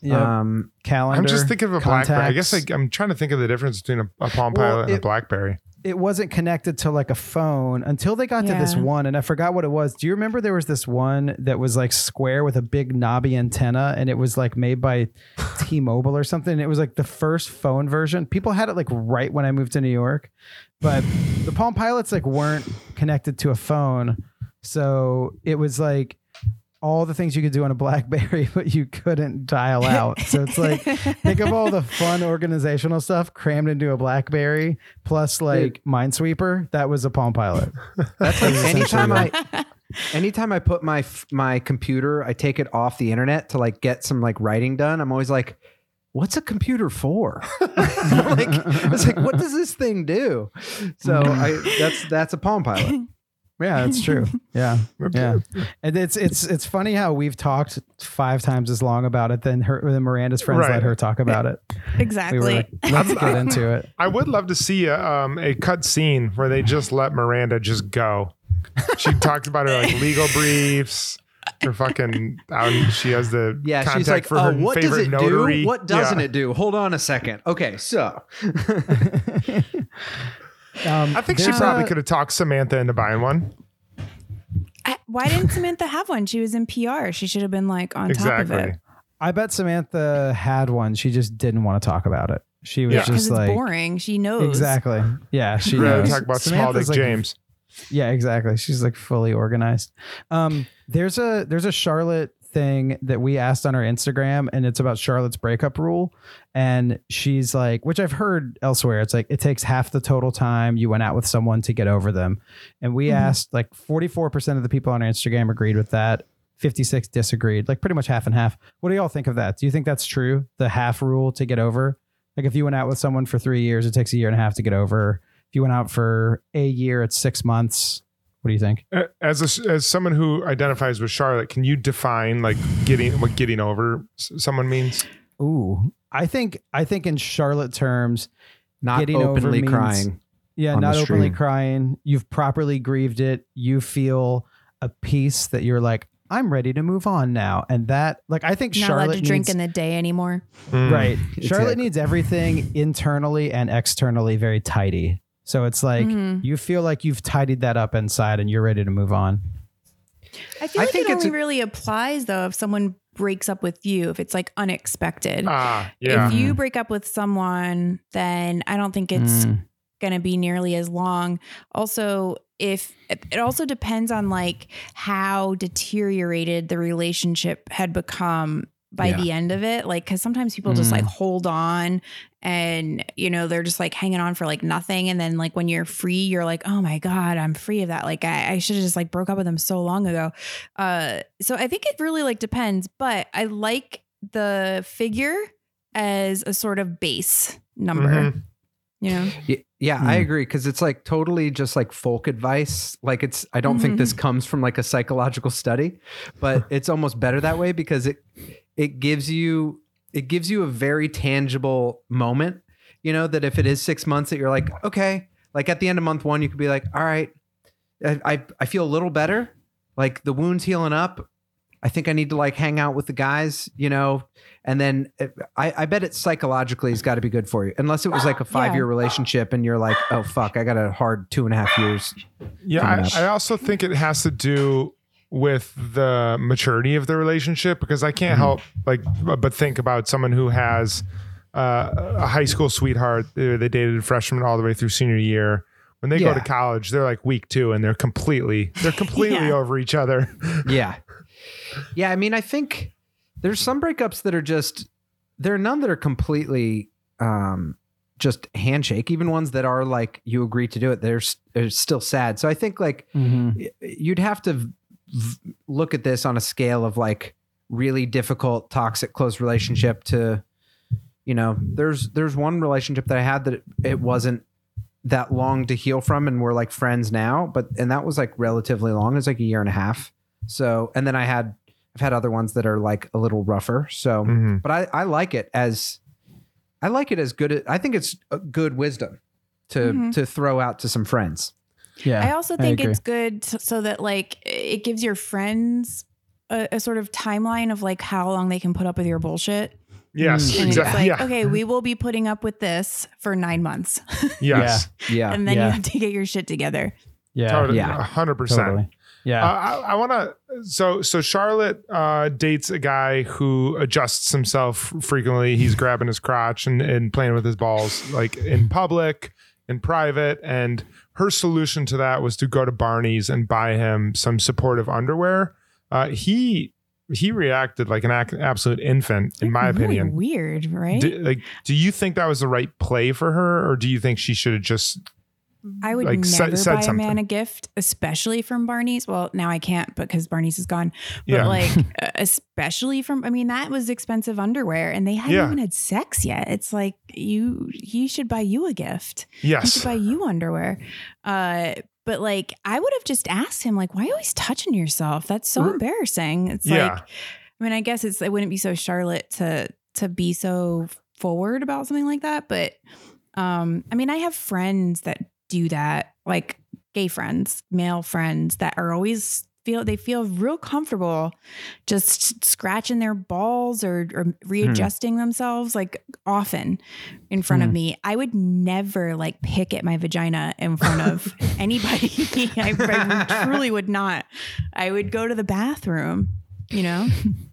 yeah. Um, Calendar. I'm just thinking of a BlackBerry. I guess contacts. like, I'm trying to think of the difference between a, a Palm Well, Pilot and a BlackBerry. It wasn't connected to like a phone until they got to this one and I forgot what it was. Do you remember there was this one that was like square with a big knobby antenna and it was like made by T-Mobile or something. It was like the first phone version. People had it like right when I moved to New York. But the Palm Pilots like weren't connected to a phone. So it was like all the things you could do on a BlackBerry, but you couldn't dial out. So it's like think of all the fun organizational stuff crammed into a BlackBerry, plus like Minesweeper. That was a Palm Pilot. that's like Essentially anytime that. I anytime I put my my computer, I take it off the internet to like get some like writing done. I'm always like, what's a computer for? like it's like, what does this thing do? So I that's that's a Palm Pilot. Yeah, that's true. Yeah, yeah. And it's it's it's funny how we've talked five times as long about it than her than Miranda's friends Right. let her talk about it. We Exactly. were like, let's get into it. I would love to see a, um, a cut scene where they just let Miranda just go. She talked about her like legal briefs. Her fucking out. She has the Yeah, contact she's like, for oh, her what does it notary. do? What doesn't Yeah. it do? Hold on a second. Okay, so Um, I think she probably could have talked Samantha into buying one. I- Why didn't Samantha have one? She was in PR. She should have been like on top of it. I bet Samantha had one. She just didn't want to talk about it. She was Yeah. Just it's like boring. She knows. exactly. Yeah, she We'd knows. talk about Small Samantha's Dick like James. Yeah, exactly. She's like fully organized. Um, there's a there's a Charlotte thing that we asked on our Instagram, and it's about Charlotte's breakup rule. And she's like, which I've heard elsewhere, it's like it takes half the total time you went out with someone to get over them. And we Mhm. asked like 44% of the people on our Instagram agreed with that. 56 disagreed, like pretty much half and half. What do y'all think of that? Do you think that's true? The half rule to get over? Like if you went out with someone for three years, it takes a year and a half to get over. If you went out for a year, it's six months. What do you think? As a, as someone who identifies with Charlotte, can you define like getting what getting over someone means? Ooh, I think I think in Charlotte terms, not Getting over openly means- crying. yeah, not openly crying. You've properly grieved it. You feel a peace that you're like, I'm ready to move on now, and that like I think Not Charlotte allowed to drink needs, in the day anymore. Mm. right. Exactly. Charlotte needs everything internally and externally very tidy. So it's like Mhm. you feel like you've tidied that up inside, and you're ready to move on. I feel I like think it only a- really applies though if someone breaks up with you, if it's like unexpected. Ah, yeah. If you break up with someone, then I don't think it's Mm. going to be nearly as long. Also, if it also depends on like how deteriorated the relationship had become by Yeah. the end of it like cuz sometimes people just Mm. like hold on and you know they're just like hanging on for like nothing and then like when you're free you're like oh my god I'm free of that like I, I should have just like broke up with them so long ago uh so I think it really like depends but I like the figure as a sort of base number Mhm. you know Y- Yeah, I Hmm. agree because it's like totally just like folk advice. Like it's I don't think this comes from like a psychological study, but it's almost better that way because it it gives you it gives you a very tangible moment. You know that if it is six months that you're like okay, like at the end of month one you could be like all right, I I, I feel a little better. Like the wound's healing up. I think I need to like hang out with the guys, you know, and then it, I, I bet it psychologically has got to be good for you, unless it was like a five year relationship and you're like, oh fuck, I got a hard two and a half years. Yeah, I. I also think it has to do with the maturity of the relationship because I can't help like but think about someone who has uh, a high school sweetheart. They, they dated freshman all the way through senior year. When they go Yeah. to college, they're like week two, and they're completely they're completely Yeah. over each other. Yeah. Yeah. I mean, I think there's some breakups that are just, there are none that are completely um, just handshake. Even ones that are like, you agree to do it, they're, s- they're still sad. So I think like y- you'd have to v- v- look at this on a scale of like really difficult, toxic, close relationship to, you know, there's, there's one relationship that I had that it, it wasn't that long to heal from and we're like friends now but and that was like relatively long it was like a year and a half so and then i had i've had other ones that are like a little rougher so Mhm. but i i like it as i like it as good i think it's a good wisdom to Mhm. to throw out to some friends Yeah. I also think agree. it's good so, so that like it gives your friends a, a sort of timeline of like how long they can put up with your bullshit. Yes, And exactly. it's like, yeah. okay, we will be putting up with this for nine months. Yes. yeah and then Yeah. you have to get your shit together. yeah. Totally. Yeah. A hundred percent. Totally. Yeah. Uh, I, I want to. So, so Charlotte uh, dates a guy who adjusts himself frequently. He's grabbing his crotch and, and playing with his balls, like in public, in private. And her solution to that was to go to Barney's and buy him some supportive underwear. Uh, he he reacted like an ac- absolute infant, in my Really opinion. weird, right? Do, like, do you think that was the right play for her, or do you think she should have just I would like, never said buy a man a gift, especially from Barney's. Well, now I can't because Barney's is gone. But Yeah. like, especially from, I mean, that was expensive underwear, and they hadn't Yeah. even had sex yet. It's like you, he should buy you a gift. He yes? should buy you underwear. Uh, but like, I would have just asked him, like, why are you always touching yourself? That's so embarrassing. It's Yeah. like, I mean, I guess it's it wouldn't be so Charlotte to to be so forward about something like that, but um, I mean, I have friends that do that, like gay friends, male friends that are always feel they feel real comfortable just scratching their balls or, or readjusting themselves like often in front of Hmm. me. I would never like pick at my vagina in front of anybody. I, I truly would not. I would go to the bathroom, you know?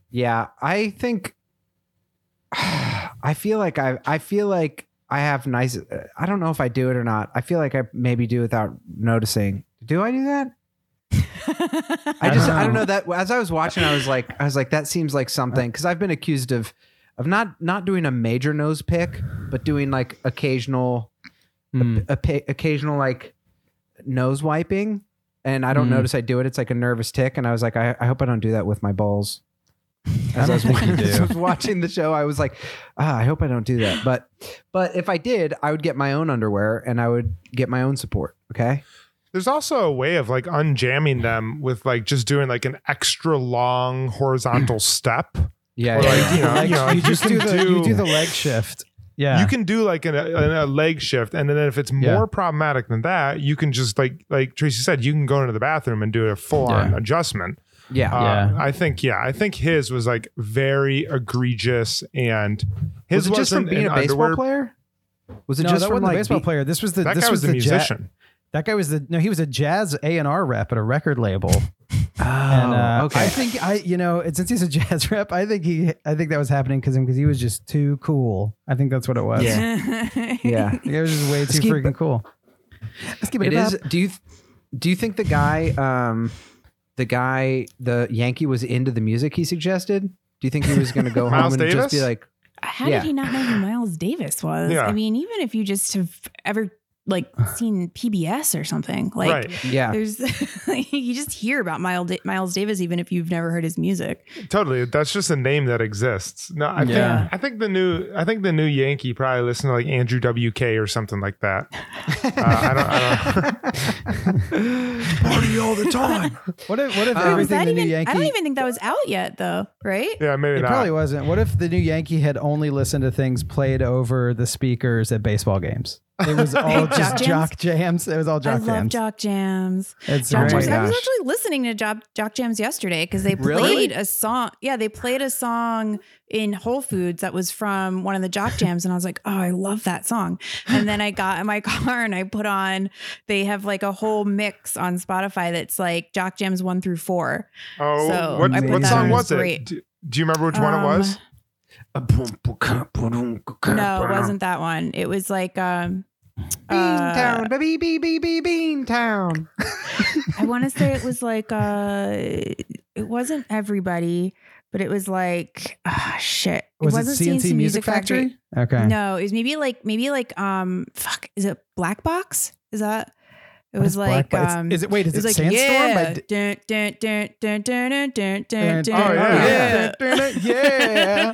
Yeah, I think I feel like I I feel like I have nice I don't know if I do it or not. I feel like I maybe do without noticing. Do I do that? I just I don't know that as I was watching I was like I was like that seems like something cuz I've been accused of of not not doing a major nose pick but doing like occasional Hmm. a, pa- occasional like nose wiping and I don't Mm. notice I do it it's like a nervous tick and I was like I, I hope I don't do that with my balls I don't think you as I do. was watching the show, I was like, ah, I hope I don't do that. But but if I did, I would get my own underwear and I would get my own support. Okay. There's also a way of like unjamming them with like just doing like an extra long horizontal step. Yeah. Yeah, like, yeah. you know, you know, you you just can do the you do- do the leg shift. Yeah. You can do like an, a, a leg shift, and then if it's more Yeah. problematic than that, you can just like like Tracie said, you can go into the bathroom and do a full on Yeah. adjustment. Yeah. Uh, Yeah. I think yeah, I think his was like very egregious, and his was it just from being a baseball underwear- player? Was it no, just that from wasn't like the baseball be- player. This was the That this guy was the the ja- musician. that guy was the no, he was a jazz A and R rep at a record label. Oh, and uh, okay. I think I, you know, since he's a jazz rep, I think he, I think that was happening because because he was just too cool. I think that's what it was. Yeah. yeah. he was just way too Let's keep- freaking cool. Let's keep It it, is. up. Do you do you think the guy, um, the guy, the Yankee was into the music he suggested? Do you think he was going to go home Miles and just be like, How Yeah. did he not know who Miles Davis was? Yeah. I mean, even if you just have ever like seen PBS or something, like right? yeah, there's you just hear about Miles Miles Davis even if you've never heard his music. Totally. That's just a name that exists. No, I Yeah. think I think the new I think the new Yankee probably listened to like Andrew WK or something like that. Uh, I don't. I don't Party all the time. What if what if Um, Was everything that the even, new Yankee? I don't even think that was out yet though, right? Yeah, maybe it not. probably wasn't. What if the new Yankee had only listened to things played over the speakers at baseball games? It was all Jock just jams? jock jams. It was all jock I jock love jams. Jock Jams. It's Jock great. Jams. I was actually listening to Jock, Jock Jams yesterday because they played Really? a song. Yeah, they played a song in Whole Foods that was from one of the Jock Jams, and I was like, "Oh, I love that song." And then I got in my car and I put on. They have like a whole mix on Spotify that's like Jock Jams one through four. Oh, So, what, what song on. was it? Do, do you remember which one it Um, was? No, it wasn't that one. It was like um. uh, Beantown, baby, bee, bee, bee, Beantown. I want to say it was like uh it wasn't everybody, but it was like ah shit. Was it wasn't C+C Music Factory? Okay. No, it was maybe like maybe like um fuck is it Black Box? Is that it was like um is it wait? Is it it, was like Sandstorm? yeah, dun, dun, dun, dun, dun, dun, dun, dun, Oh, yeah. yeah. yeah.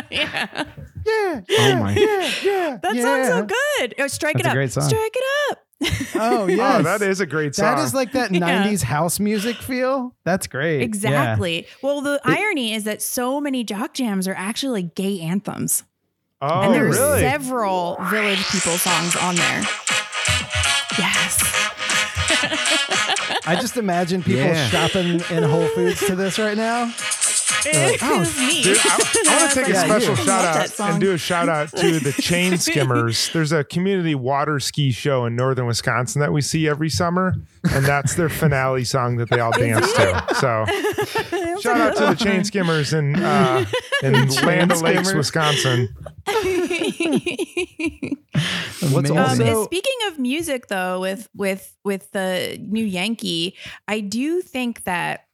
yeah. Yeah. Oh my. Yeah. Yeah. That yeah. song's so good. Oh, strike That's it a up. great song. Strike it up. Oh yeah. Oh, that is a great song. That is like that Yeah. 90s house music feel. That's great. Yeah. Exactly. Well, the irony is that so many jock jams are actually like gay anthems. oh, and there's really? several village people songs on there. I just imagine people Yeah. shopping in Whole Foods to this right now. It was me. Dude, I, I want to take a Yeah, special you. shout Love that out song. and do a shout out to the Chain Skimmers. There's a community water ski show in northern Wisconsin that we see every summer, and that's their finale song that they all dance to. So shout out to the Chain Skimmers in uh, in Land of Lakes, Skimmers. Wisconsin. What's Amazing. Um, also- speaking of music, though, with with with the new Yankee, I do think that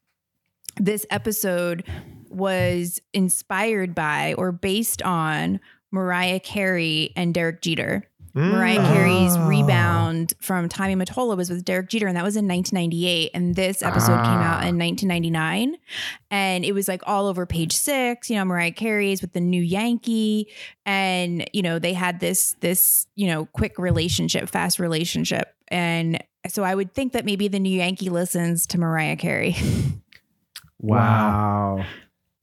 this episode was inspired by or based on Mariah Carey and Derek Jeter. Mariah Mm. Carey's Oh. rebound from Tommy Mottola was with Derek Jeter, and that was in 1998. And this episode came out Ah. in 1999, and it was like all over page six. You know, Mariah Carey's with the new Yankee, and you know they had this this you know quick relationship, fast relationship, and so I would think that maybe the new Yankee listens to Mariah Carey. Wow.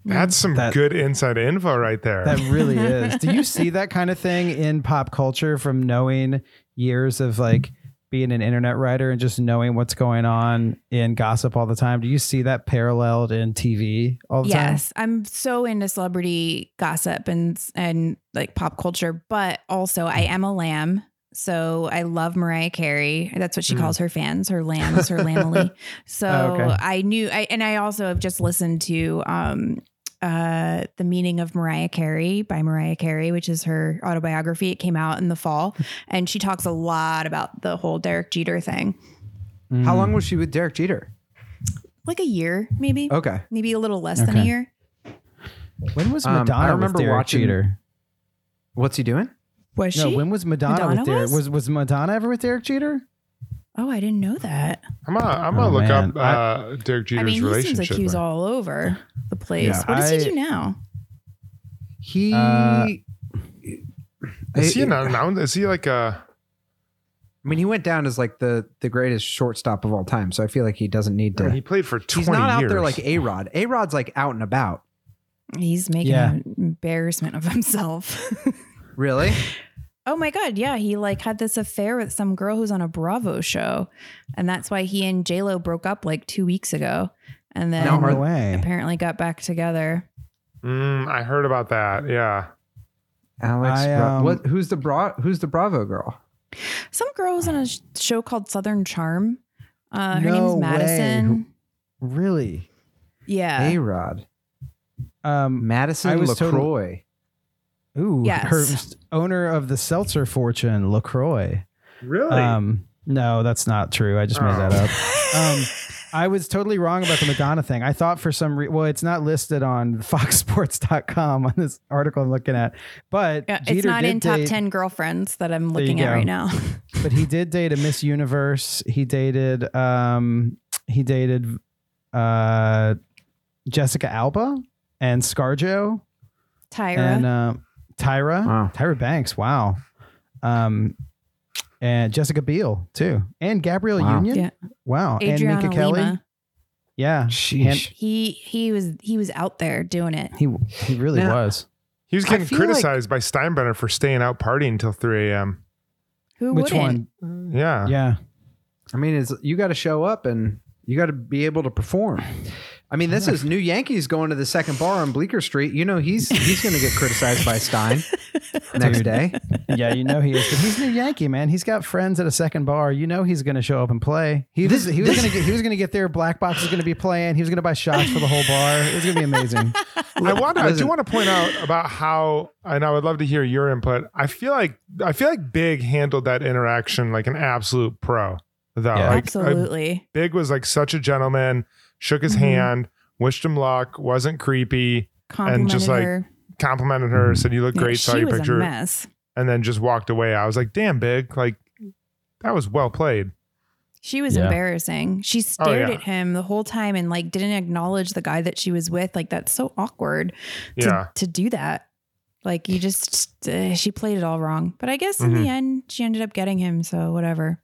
That's some That- good inside info right there. That really is. Do you see that kind of thing in pop culture from knowing years of like being an internet writer and just knowing what's going on in gossip all the time? Do you see that paralleled in TV all the time? Yes, I'm so into celebrity gossip and and like pop culture, but also I am a lamb. So I love Mariah Carey. That's what she Mm. calls her fans, her lambs, her Lambily. So Oh, okay. I knew I and I also have just listened to um uh The Meaning of Mariah Carey by Mariah Carey, which is her autobiography. It came out in the fall and she talks a lot about the whole Derek Jeter thing. Mm. How long was she with Derek Jeter? Like a year, maybe. Okay. Maybe a little less than a year. When was Um, I Madonna remember with Derek watching- Jeter? What's he doing? Was No, she? when was Madonna, Madonna with Derek? was? Was was Madonna ever with Derek Jeter? Oh, I didn't know that. I'm gonna, I'm gonna Oh, look man. up uh, Derek Jeter's I mean, he seems like relationship. he's all over the place. Yeah. what does I- he do now? He. Uh, is he I- an announcer? Is he like a? I mean, he went down as like the the greatest shortstop of all time. So I feel like he doesn't need to. He played for 20 he's not out there like A Rod. A Rod's like out and about. He's making Yeah. an embarrassment of himself. Really? Oh my god, yeah, he like had this affair with some girl who's on a Bravo show, and that's why he and J Lo broke up like two weeks ago, and then No, no way. apparently got back together. Mm, I heard about that. Yeah. Alex. I, um, what? Who's the bra? Who's the Bravo girl? Some girl was on a sh- show called Southern Charm. Uh, her No name's way. Madison. Really? Yeah. A Rod. Um, Madison I was total- LeCroy. Ooh, Yes. her owner of the seltzer fortune, Lacroix. Really? Um, no, that's not true. I just made that Oh. up. Um, I was totally wrong about the Madonna thing. I thought for some reason, well, it's not listed on foxsports.com on this article I'm looking at, but Yeah, it's not in top date- 10 girlfriends that I'm looking at go. right now. but he did date a Miss Universe. He dated, um, he dated, uh, Jessica Alba and ScarJo Tyra. and, uh, Tyra, Wow. Tyra Banks. Wow. Um, and Jessica Biel too, and Gabrielle Wow. Union. Yeah. Wow. and Adriana Minka Kelly. Lima. Yeah. Sheesh. He he was he was out there doing it. He he really Now- was. he was getting feel like- criticized by Steinbrenner for staying out partying until 3 a.m. Who Which wouldn't? one? Yeah. Yeah. I mean, it's you got to show up and you got to be able to perform. I mean, this is New Yankees going to the second bar on Bleecker Street. You know, he's he's going to get criticized by Stein next day. Yeah, you know he is. But he's New Yankee, man. He's got friends at a second bar. You know he's going to show up and play. He was, he was going to get he was going to get there. Black Box was going to be playing. He was going to buy shots for the whole bar. It was going to be amazing. I want. I do want to point out about how, and I would love to hear your input. I feel like I feel like Big handled that interaction like an absolute pro. Though, Yeah. like, I- Absolutely. Big was like such a gentleman. Shook his Mhm. hand, wished him luck, wasn't creepy, Complimented just, like, her. complimented her, said you look Yeah, great, saw your picture, a mess. and then just walked away. I was like, damn, Big, like that was well played. She was Yeah. embarrassing. She stared Oh, yeah. at him the whole time and like didn't acknowledge the guy that she was with. Like that's so awkward to, Yeah. to do that. Like you just uh, she played it all wrong. But I guess in Mhm. the end she ended up getting him, so whatever.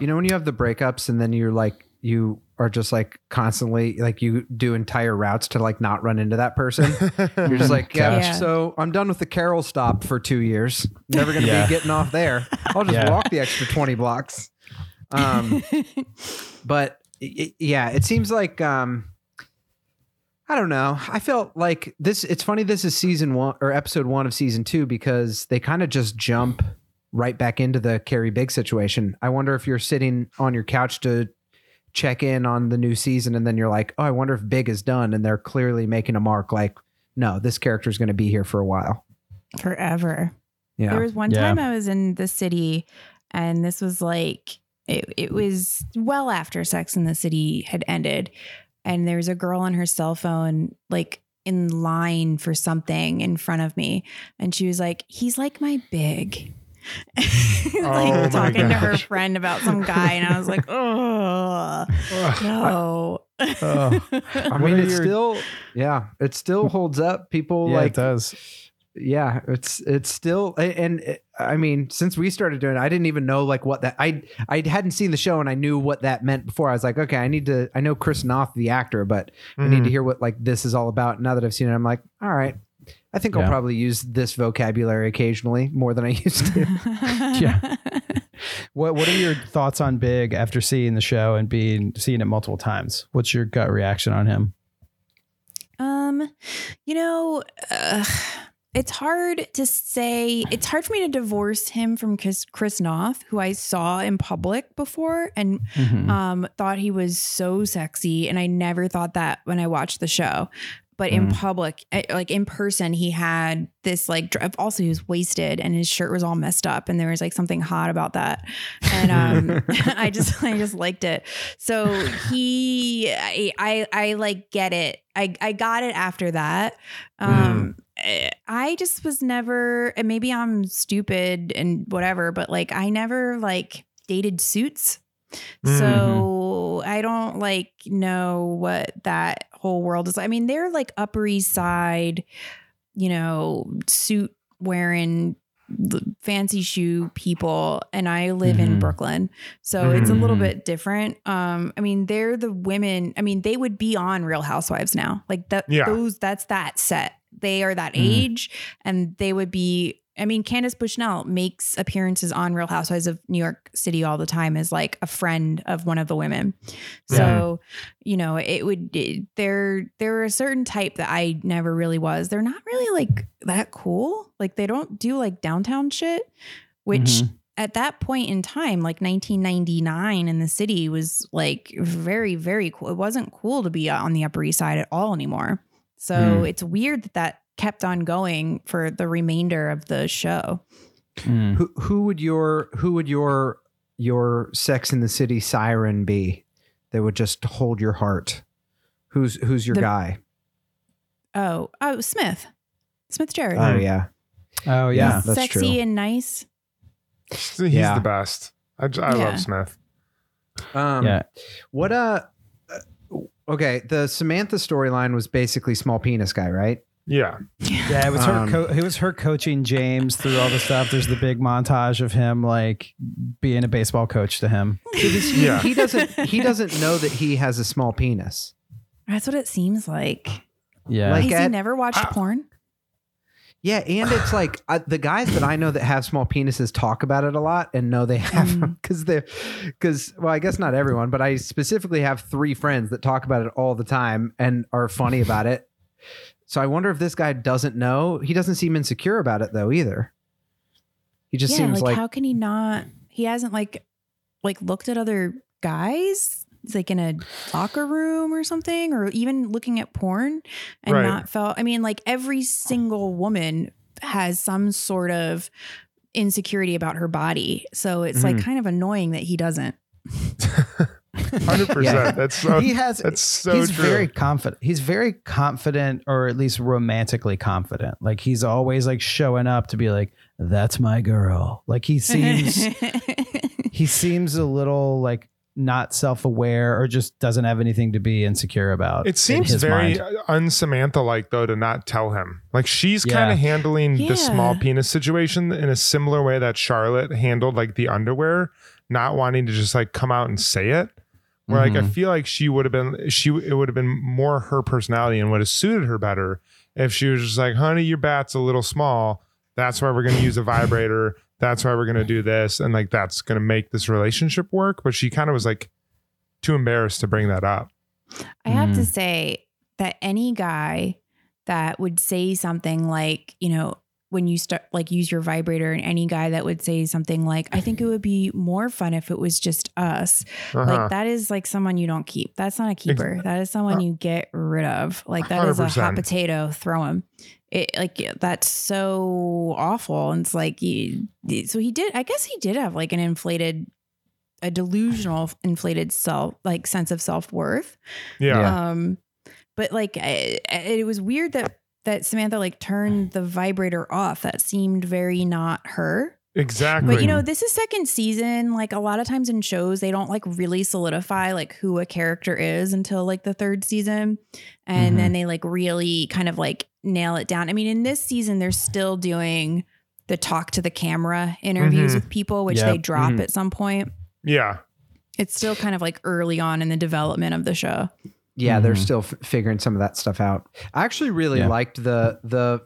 You know, when you have the breakups and then you're like, you are just like constantly like you do entire routes to like not run into that person. You're just like, yeah, Yeah. So I'm done with the Carroll stop for two years. Never going to Yeah. be getting off there. I'll just Yeah. walk the extra 20 blocks. Um, but y- y- yeah, it seems like um, I don't know. I felt like this. It's funny. This is season one or episode one of season two because they kind of just jump right back into the Carrie Big situation. I wonder if you're sitting on your couch to check in on the new season and then you're like, oh, I wonder if Big is done, and they're clearly making a mark. Like, no, this character is going to be here for a while. Forever. Yeah. There was one Yeah. time I was in the city and this was like it, it was well after Sex in the City had ended. And there was a girl on her cell phone, like in line for something in front of me. And she was like, he's like my big. Oh my like talking to her friend about some guy. And I was like, oh, no. Oh. I What mean, are it your- still, yeah, it still mm. holds up. People yeah, like it does. yeah it's it's still and it, i mean since we started doing it i didn't even know like what that i i hadn't seen the show and i knew what that meant before i was like okay i need to i know chris noth the actor but i need to mm-hmm. hear what like this is all about now that i've seen it i'm like all right i think i'll probably use this vocabulary occasionally more than i used to Yeah. What What are your thoughts on Big after seeing the show and being seeing it multiple times? What's your gut reaction on him? Um, you know, uh, it's hard to say. It's hard for me to divorce him from Chris, Chris Noth, who I saw in public before and Mhm. um, thought he was so sexy, and I never thought that when I watched the show. But in Mm. public, eh, like in person, he had this like. Also, he was wasted, and his shirt was all messed up, and there was like something hot about that. And um, I just, I just liked it. So he, I, I, I like get it. I, I got it after that. Um, eh, I just was never, and maybe I'm stupid and whatever, but like I never like dated suits. So I don't like know what that whole world is. I mean, they're like Upper East Side, you know, suit wearing fancy shoe people and I live in Mhm. Brooklyn. So it's a little Mhm. bit different. Um I mean they're the women, I mean they would be on Real Housewives now. Like that Yeah. those that's that set. They are that Mhm. age and they would be I mean Candace Bushnell makes appearances on Real Housewives of New York City all the time as like a friend of one of the women. So, you know, it would it, they're they're a certain type that I never really was. They're not really like that cool. Like they don't do like downtown shit, which Mhm. at that point in time, like 1999 in the city was like very, very cool. It wasn't cool to be on the Upper East Side at all anymore. So Mm. it's weird that that kept on going for the remainder of the show. Mm. who, who would your who would your your sex in the city siren be that would just hold your heart who's who's your The- guy Oh, oh, Smith, Smith Jerrod. oh yeah Oh yeah. Yeah. that's sexy true. and nice. He's Yeah. the best. I Yeah. love Smith. um yeah. What uh, uh, okay, the Samantha storyline was basically small penis guy, right? Yeah. Yeah, it was her. Um, Co- it was her coaching James through all the stuff. There's the big montage of him like being a baseball coach to him. He, Yeah. he doesn't he doesn't know that he has a small penis. That's what it seems like. Yeah, Like Has he at- never watched Ah. porn? Yeah, and it's like uh, the guys that I know that have small penises talk about it a lot and know they have Mm. because they're because well, I guess not everyone, but I specifically have three friends that talk about it all the time and are funny about it. So I wonder if this guy doesn't know. He doesn't seem insecure about it though either. He just yeah, seems like, like, how can he not? He hasn't like like looked at other guys. Like in a locker room or something, or even looking at porn and Right. not felt. I mean, like every single woman has some sort of insecurity about her body, so it's like Mhm. kind of annoying that he doesn't. Hundred percent. That's so. he has That's so he's true. very confident. He's very confident, or at least romantically confident. Like he's always like showing up to be like, "That's my girl." Like he seems he seems a little like not self aware, or just doesn't have anything to be insecure about. It seems very mind. unsamantha like though to not tell him. Like she's Yeah. kind of handling Yeah. the small penis situation in a similar way that Charlotte handled like the underwear, not wanting to just like come out and say it. Where like I Mhm. feel like she would have been she it would have been more her personality and would have suited her better if she was just like, honey, your bat's a little small. That's why we're gonna use a vibrator. That's why we're gonna do this. And like that's gonna make this relationship work. But she kind of was like too embarrassed to bring that up. I have to Mm. say that any guy that would say something like, you know, when you start like use your vibrator, and any guy that would say something like, I think it would be more fun if it was just us. Uh-huh. Like that is like someone you don't keep. That's not a keeper. that is someone you get rid of. Like that is a 100%. hot potato. Throw him. It like that's so awful. And it's like he, so he did. I guess he did have like an inflated, a delusional inflated self like sense of self worth. yeah. Um, but like I, I- it was weird that that Samantha like turned the vibrator off. That seemed very not her. Exactly. But you know, this is second season. Like a lot of times in shows, they don't like really solidify like who a character is until like the third season. And then they like really kind of like nail it down. I mean, in this season, they're still doing the talk to the camera interviews Mhm. with people, which Yep. they drop Mhm. at some point. yeah. It's still kind of like early on in the development of the show. Yeah, they're Mhm. still f- figuring some of that stuff out. I actually really Yeah. liked the the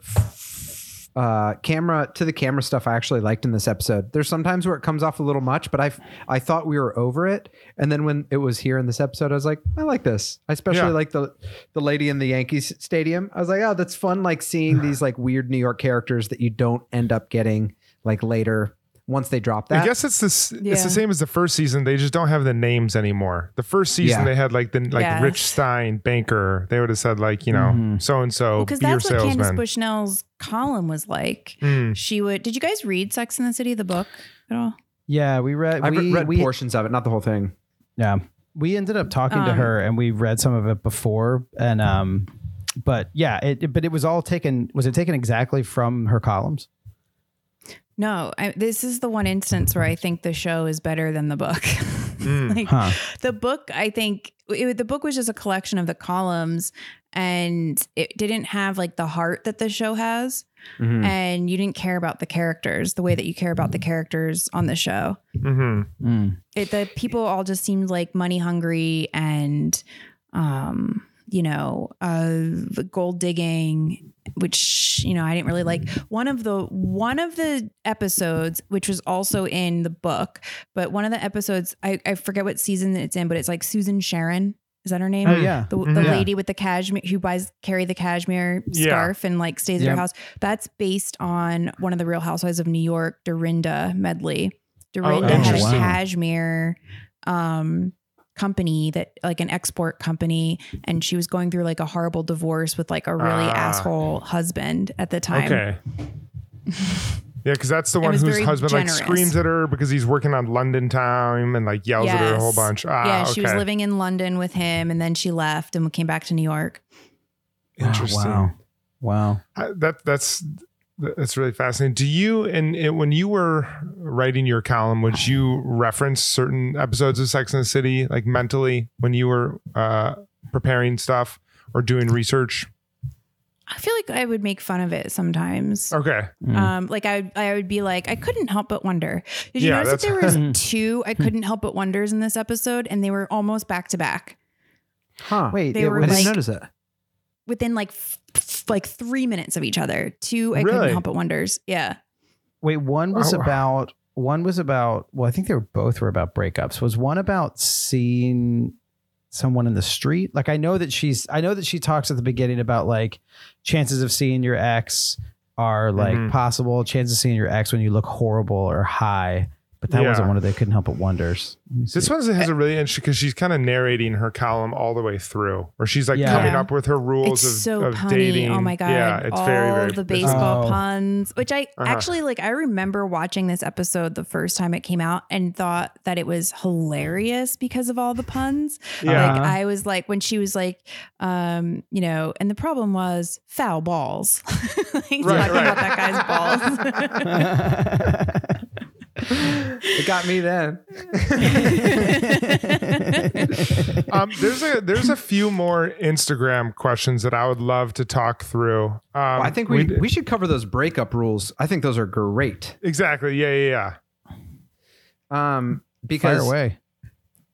uh, camera to the camera stuff. I actually liked in this episode. There's sometimes where it comes off a little much, but I I thought we were over it, and then when it was here in this episode, I was like, I like this. I especially Yeah. like the the lady in the Yankees stadium. I was like, oh, that's fun. Like seeing these like weird New York characters that you don't end up getting like later once they drop that. I guess it's this. It's the same as the first season. They just don't have the names anymore. The first season Yeah. they had like the like Yes. Rich Stein banker. They would have said like you know so and so Because that's what Candace. Bushnell's column was like. Mm. She would. Did you guys read Sex in the City, the book at all? yeah, we read. I we, read we, portions of it, not the whole thing. Yeah. We ended up talking to Um, her and we read some of it before and um but yeah, it but it was all taken was it taken exactly from her columns? No, I, this is the one instance where I think the show is better than the book. Mm. like Huh. the book, I think it, the book was just a collection of the columns, and it didn't have like the heart that the show has, Mhm. and you didn't care about the characters the way that you care about the characters on the show. hmm Mm. It, the people all just seemed like money hungry and, um, you know, uh, gold digging, which you know I didn't really like. One of the one of the episodes, which was also in the book, but one of the episodes I, I forget what season it's in, but it's like Susan Sharon. Is that her name? Oh yeah. The, the Mhm. Yeah. lady with the cashmere who buys Carrie the cashmere Yeah. scarf and like stays at Yep. her house. That's based on one of the Real Housewives of New York, Dorinda Medley. Dorinda had a cashmere um company that like an export company and she was going through like a horrible divorce with like a really Ah. asshole husband at the time. Okay. Yeah, because that's the one whose very husband like screams at her because he's working on London time and like yells at her a whole bunch. Ah, yeah, okay. she was living in London with him and then she left and came back to New York. Interesting. wow. Wow. I- that that's that's really fascinating. Do you and it, when you were writing your column, would you reference certain episodes of Sex and the City like mentally when you were uh, preparing stuff or doing research? I feel like I would make fun of it sometimes. Okay. Mm. Um, like I, I would be like, I couldn't help but wonder. Did you Yeah, notice that there that's- was two I couldn't help but wonders in this episode, and they were almost back to back Huh. Wait, They it were I was- didn't like- notice that. Within like f- f- like three minutes of each other. Two I Really? couldn't help but wonders. Yeah. Wait, one was Oh. about one was about well, I think they were both were about breakups. Was one about seeing someone in the street? Like I know that she's I know that she talks at the beginning about like chances of seeing your ex are like Mhm. possible, chances of seeing your ex when you look horrible or high. But that Yeah. wasn't one of they couldn't help but wonders. This one has a really interesting because she's kind of narrating her column all the way through, where she's like Yeah. coming Yeah. up with her rules It's of, so of punny. dating. Oh my god! Yeah, it's All very very the baseball Oh. puns, which I Uh-huh. actually like. I remember watching this episode the first time it came out and thought that it was hilarious because of all the puns. Yeah. Like I was like when she was like, um, you know, and the problem was foul balls. like Right, talking right. about that guy's balls. It got me then. um, there's a there's a few more Instagram questions that I would love to talk through. Um, Well, I think we, d- we should cover those breakup rules. I think those are great. exactly yeah yeah yeah. Um, Fire because away.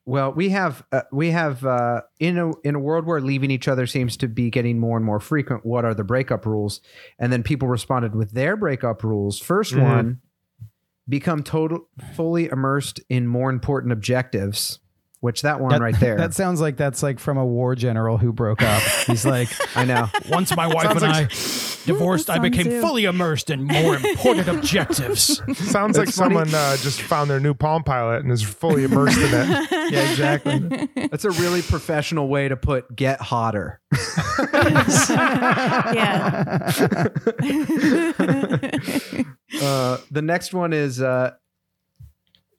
well, we have uh, we have uh, in a in a world where leaving each other seems to be getting more and more frequent. What are the breakup rules? And then people responded with their breakup rules. 1st Mhm. one, become total fully immersed in more important objectives. Which that one That- right there. That sounds like that's like from a war general who broke up. He's like, I know. once my wife Sounds and like- I divorced, I became Tzu. fully immersed in more important objectives. Sounds like funny. someone uh, just found their new Palm Pilot and is fully immersed in it. Yeah, exactly. That's a really professional way to put get hotter. yeah. Uh, the next one is uh,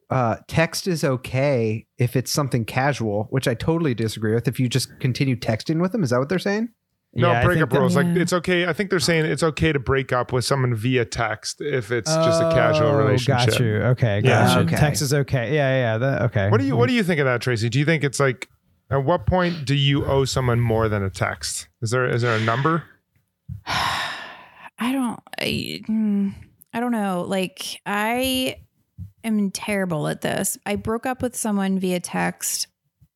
uh, text is okay if it's something casual, which I totally disagree with. If you just continue texting with them, is that what they're saying? No Yeah, I breakup rules. Like Yeah. it's okay. I think they're saying it's okay to break up with someone via text if it's just a casual Oh, relationship. Got you. Okay. Yeah. You. Okay. Text is okay. Yeah, yeah. That, okay. What do you What do you think of that, Tracie? Do you think it's like at what point do you owe someone more than a text? Is there is there a number? I don't I, mm, I don't know. Like I am terrible at this. I broke up with someone via text,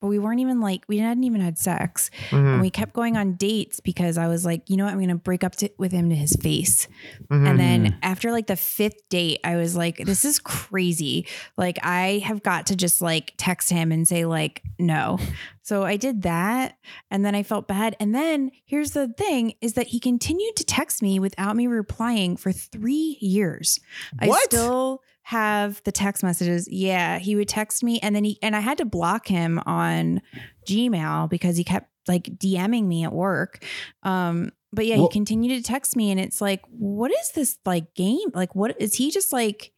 but we weren't even like we hadn't even had sex. Mhm, And we kept going on dates because I was like, you know what, I'm to break up to, with him to his face. mhm. And then after like the fifth date, I was like, this is crazy. Like, I have got to just like text him and say, like, no. So I did that. And then I felt bad. And then here's the thing is that he continued to text me without me replying for three years. I What? still have the text messages. Yeah. He would text me and then he, and I had to block him on Gmail because he kept like DMing me at work. Um, but yeah, Well- he continued to text me and it's like, what is this like game? Like, what is he just like,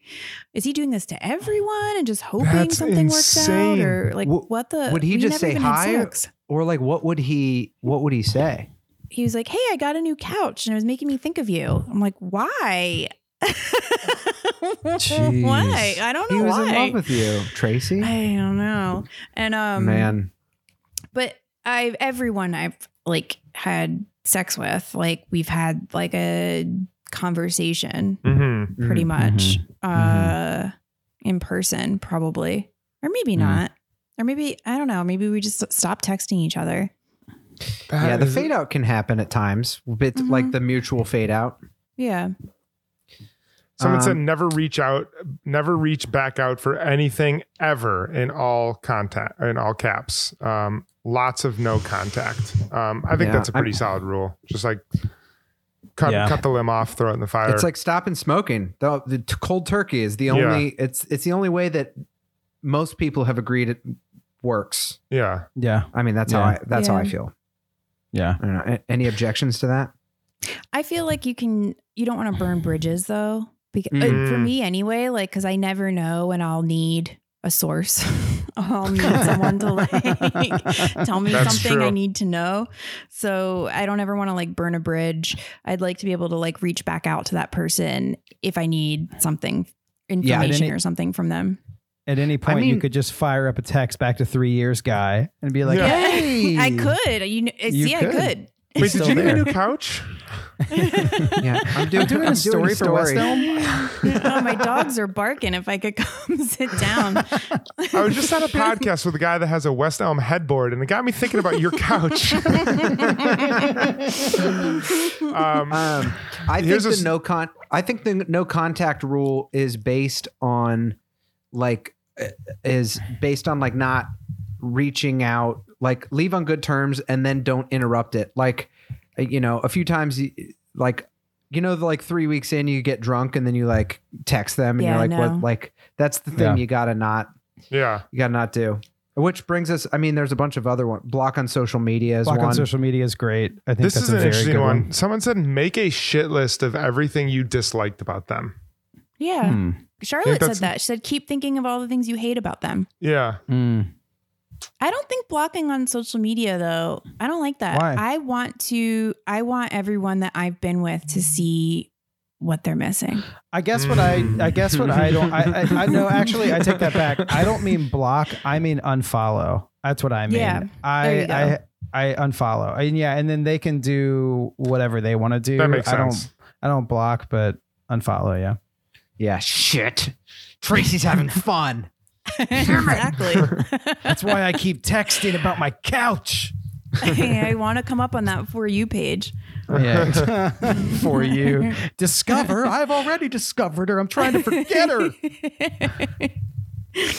is he doing this to everyone and just hoping something works out? Or like, W- what the? would he just say hi? Or like, what would he? What would he say? He was like, hey, I got a new couch and it was making me think of you. I'm like, why? Jeez. why? I don't know He was why. in love with you, Tracie. I don't know. And um Man, but I've everyone I've like had sex with, like we've had like a conversation Mhm. pretty Mhm, much uh in person probably. Or maybe Mhm. not. Or maybe I don't know, maybe we just stopped texting each other. That yeah, the fade out can happen at times. Bit Mhm. like the mutual fade out. Yeah. Someone said Um, never reach out, never reach back out for anything ever in all contact in all caps. Um, lots of no contact. Um, I think Yeah, that's a pretty I'm- solid rule. Just like cut Yeah. cut the limb off, throw it in the fire. It's like stopping smoking. The, the t- cold turkey is the Yeah. only. It's it's the only way that most people have agreed it works. yeah, Yeah. I mean, that's how I that's how I feel. Yeah. I don't know. A- Any objections to that? I feel like you can you don't want to burn bridges though. Because uh, Mhm. for me anyway, like cuz I never know when I'll need a source. I'll need someone to like tell me That's something I need to know. So I don't ever want to like burn a bridge. I'd like to be able to like reach back out to that person if I need something Yeah, information any- or something from them. At any point, you mean- could just fire up a text back to three years guy and be like, Yeah. "Hey, I could. You, kn- You see, I could. could. Wait, did you get a new couch? Yeah, I'm doing, doing a story for West Elm. oh, my dogs are barking. If I could come sit down. I was just on a podcast with a guy that has a West Elm headboard, and it got me thinking about your couch. um, Um, I think the a s- no con. I think the no contact rule is based on, like, uh, is based on like not reaching out, like leave on good terms, and then don't interrupt it. Like, you know, a few times, like, you know, like three weeks in, you get drunk, and then you like text them, and Yeah, you're like, know. what? Like, that's the thing Yeah. you gotta not, yeah. you gotta not do. Which brings us. I mean, there's a bunch of other one. Block on social media is Block one. on social media is great. I think This that's is a an very interesting good one. one. Someone said make a shit list of everything you disliked about them. Yeah. Hmm. Charlotte said that. She said, keep thinking of all the things you hate about them. Yeah. Hmm. I don't think blocking on social media though. I don't like that. Why? I want to I want everyone that I've been with to see what they're missing. I guess what I I guess what I don't I, I I know actually I take that back. I don't mean block. I mean unfollow. That's what I mean. Yeah, I there you go. I I unfollow. And yeah, and then they can do whatever they want to do. That makes I sense. don't I don't block, but unfollow. Yeah. Yeah, shit. Tracie's having fun. Exactly. That's why I keep texting about my couch. I want to come up on that for you page. Yeah. For you. Discover. I've already discovered her. I'm trying to forget her.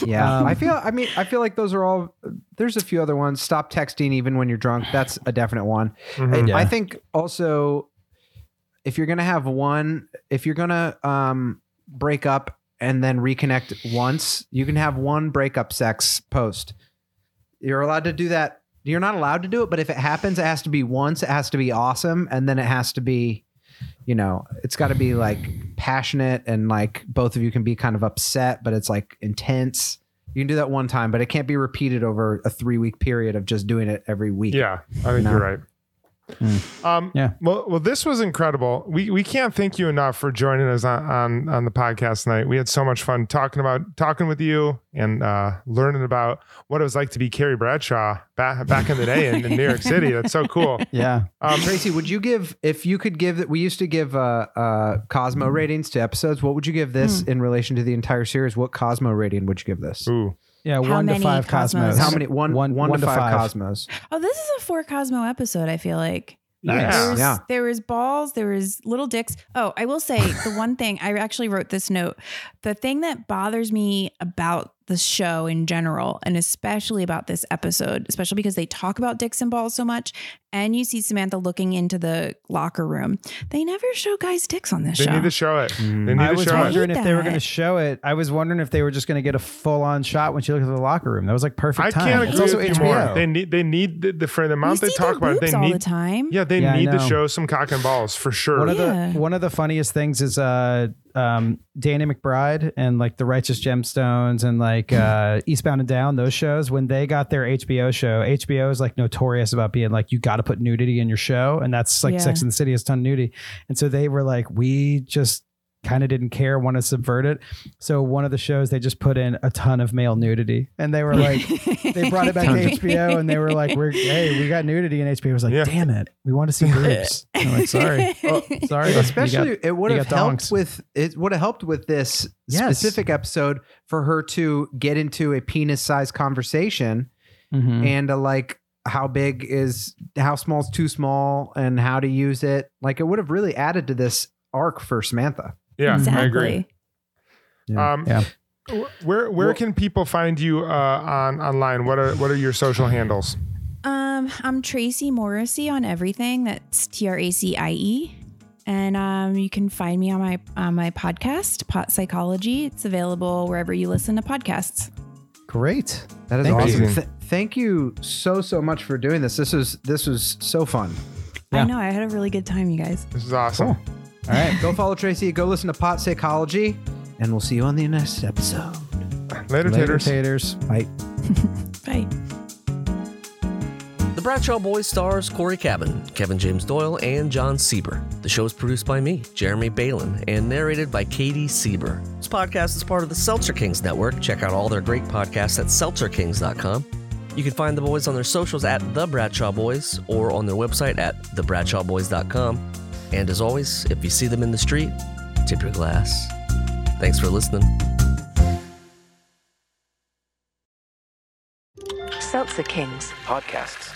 Yeah, Um, I feel. I mean, I feel like those are all. There's a few other ones. Stop texting even when you're drunk. That's a definite one. Mhm. I, I think also, if you're gonna have one, if you're gonna um, break up and then reconnect once, you can have one breakup sex post. You're allowed to do that. You're not allowed to do it, but if it happens, it has to be once. It has to be awesome, and then it has to be, you know, it's got to be like passionate and like both of you can be kind of upset, but it's like intense. You can do that one time, but it can't be repeated over a three week period of just doing it every week. Yeah, I think No. you're right. Um, Yeah. Well, well, this was incredible. We we can't thank you enough for joining us on on, on the podcast tonight. We had so much fun talking about talking with you and uh, learning about what it was like to be Carrie Bradshaw back back in the day in, in New York City. That's so cool. Yeah. Um, Tracie, would you give if you could give that? We used to give uh, uh, Cosmo ratings to episodes. What would you give this in relation to the entire series? What Cosmo rating would you give this? ooh, Yeah. How one to many five cosmos? cosmos. How many? One, One- one, one to to five, five. Cosmos. Oh, this is a four Cosmo episode, I feel like. Nice. There was, Yeah. there was balls, there was little dicks. Oh, I will say the one thing I actually wrote this note. The thing that bothers me about the show in general, and especially about this episode, especially because they talk about dicks and balls so much, and you see Samantha looking into the locker room. They never show guys' dicks on this they show. They need to show it. They need I to was show it. wondering if they were going to show it. I was wondering if they were just going to get a full on shot when she looked at the locker room. That was like perfect I time. can't it's agree also with you more. HBO. They need they need the, the for the amount see they talk about it. They all need the time. yeah they Yeah, need to show some cock and balls for sure. one of Yeah. the one of the funniest things is uh um Danny McBride and like the Righteous Gemstones and like uh Eastbound and Down those shows when they got their HBO show HBO is like notorious about being like you got to put nudity in your show and that's like Yeah. Sex and the City has a ton of nudity and so they were like we just kind of didn't care want to subvert it so one of the shows they just put in a ton of male nudity and they were like they brought it back to HBO and they were like we're hey we got nudity and HBO was like Yeah. damn it we want to see boobs I'm like sorry Oh, sorry Especially, got- it would have helped donks. with it. Would have helped with this Yes. specific episode for her to get into a penis size conversation Mhm. and uh, like how big is how small is too small and how to use it. Like it would have really added to this arc for Samantha. Yeah, I agree. exactly. Um, Yeah. Where where Well- can people find you uh, on online? What are what are your social handles? Um, I'm Tracie Morrissey on everything. That's T R A C I E. And um, you can find me on my on my podcast, Pot Psychology. It's available wherever you listen to podcasts. Great. That is Thank awesome. you. Th- thank you so so much for doing this. This was this was so fun. Yeah. I know I had a really good time, you guys. This is awesome. All right. Go follow Tracie. Go listen to Pot Psychology, and we'll see you on the next episode. Later, Later, taters. taters. Bye. Bye. The Bradshaw Boys stars Cory Cavin, Kevin James Doyle, and Jon Sieber. The show is produced by me, Jeremy Balon, and narrated by Katie Sieber. This podcast is part of the Seltzer Kings Network. Check out all their great podcasts at seltzerkings.com. You can find the boys on their socials at The Bradshaw Boys or on their website at thebradshawboys.com. And as always, if you see them in the street, tip your glass. Thanks for listening. Seltzer Kings. Podcasts.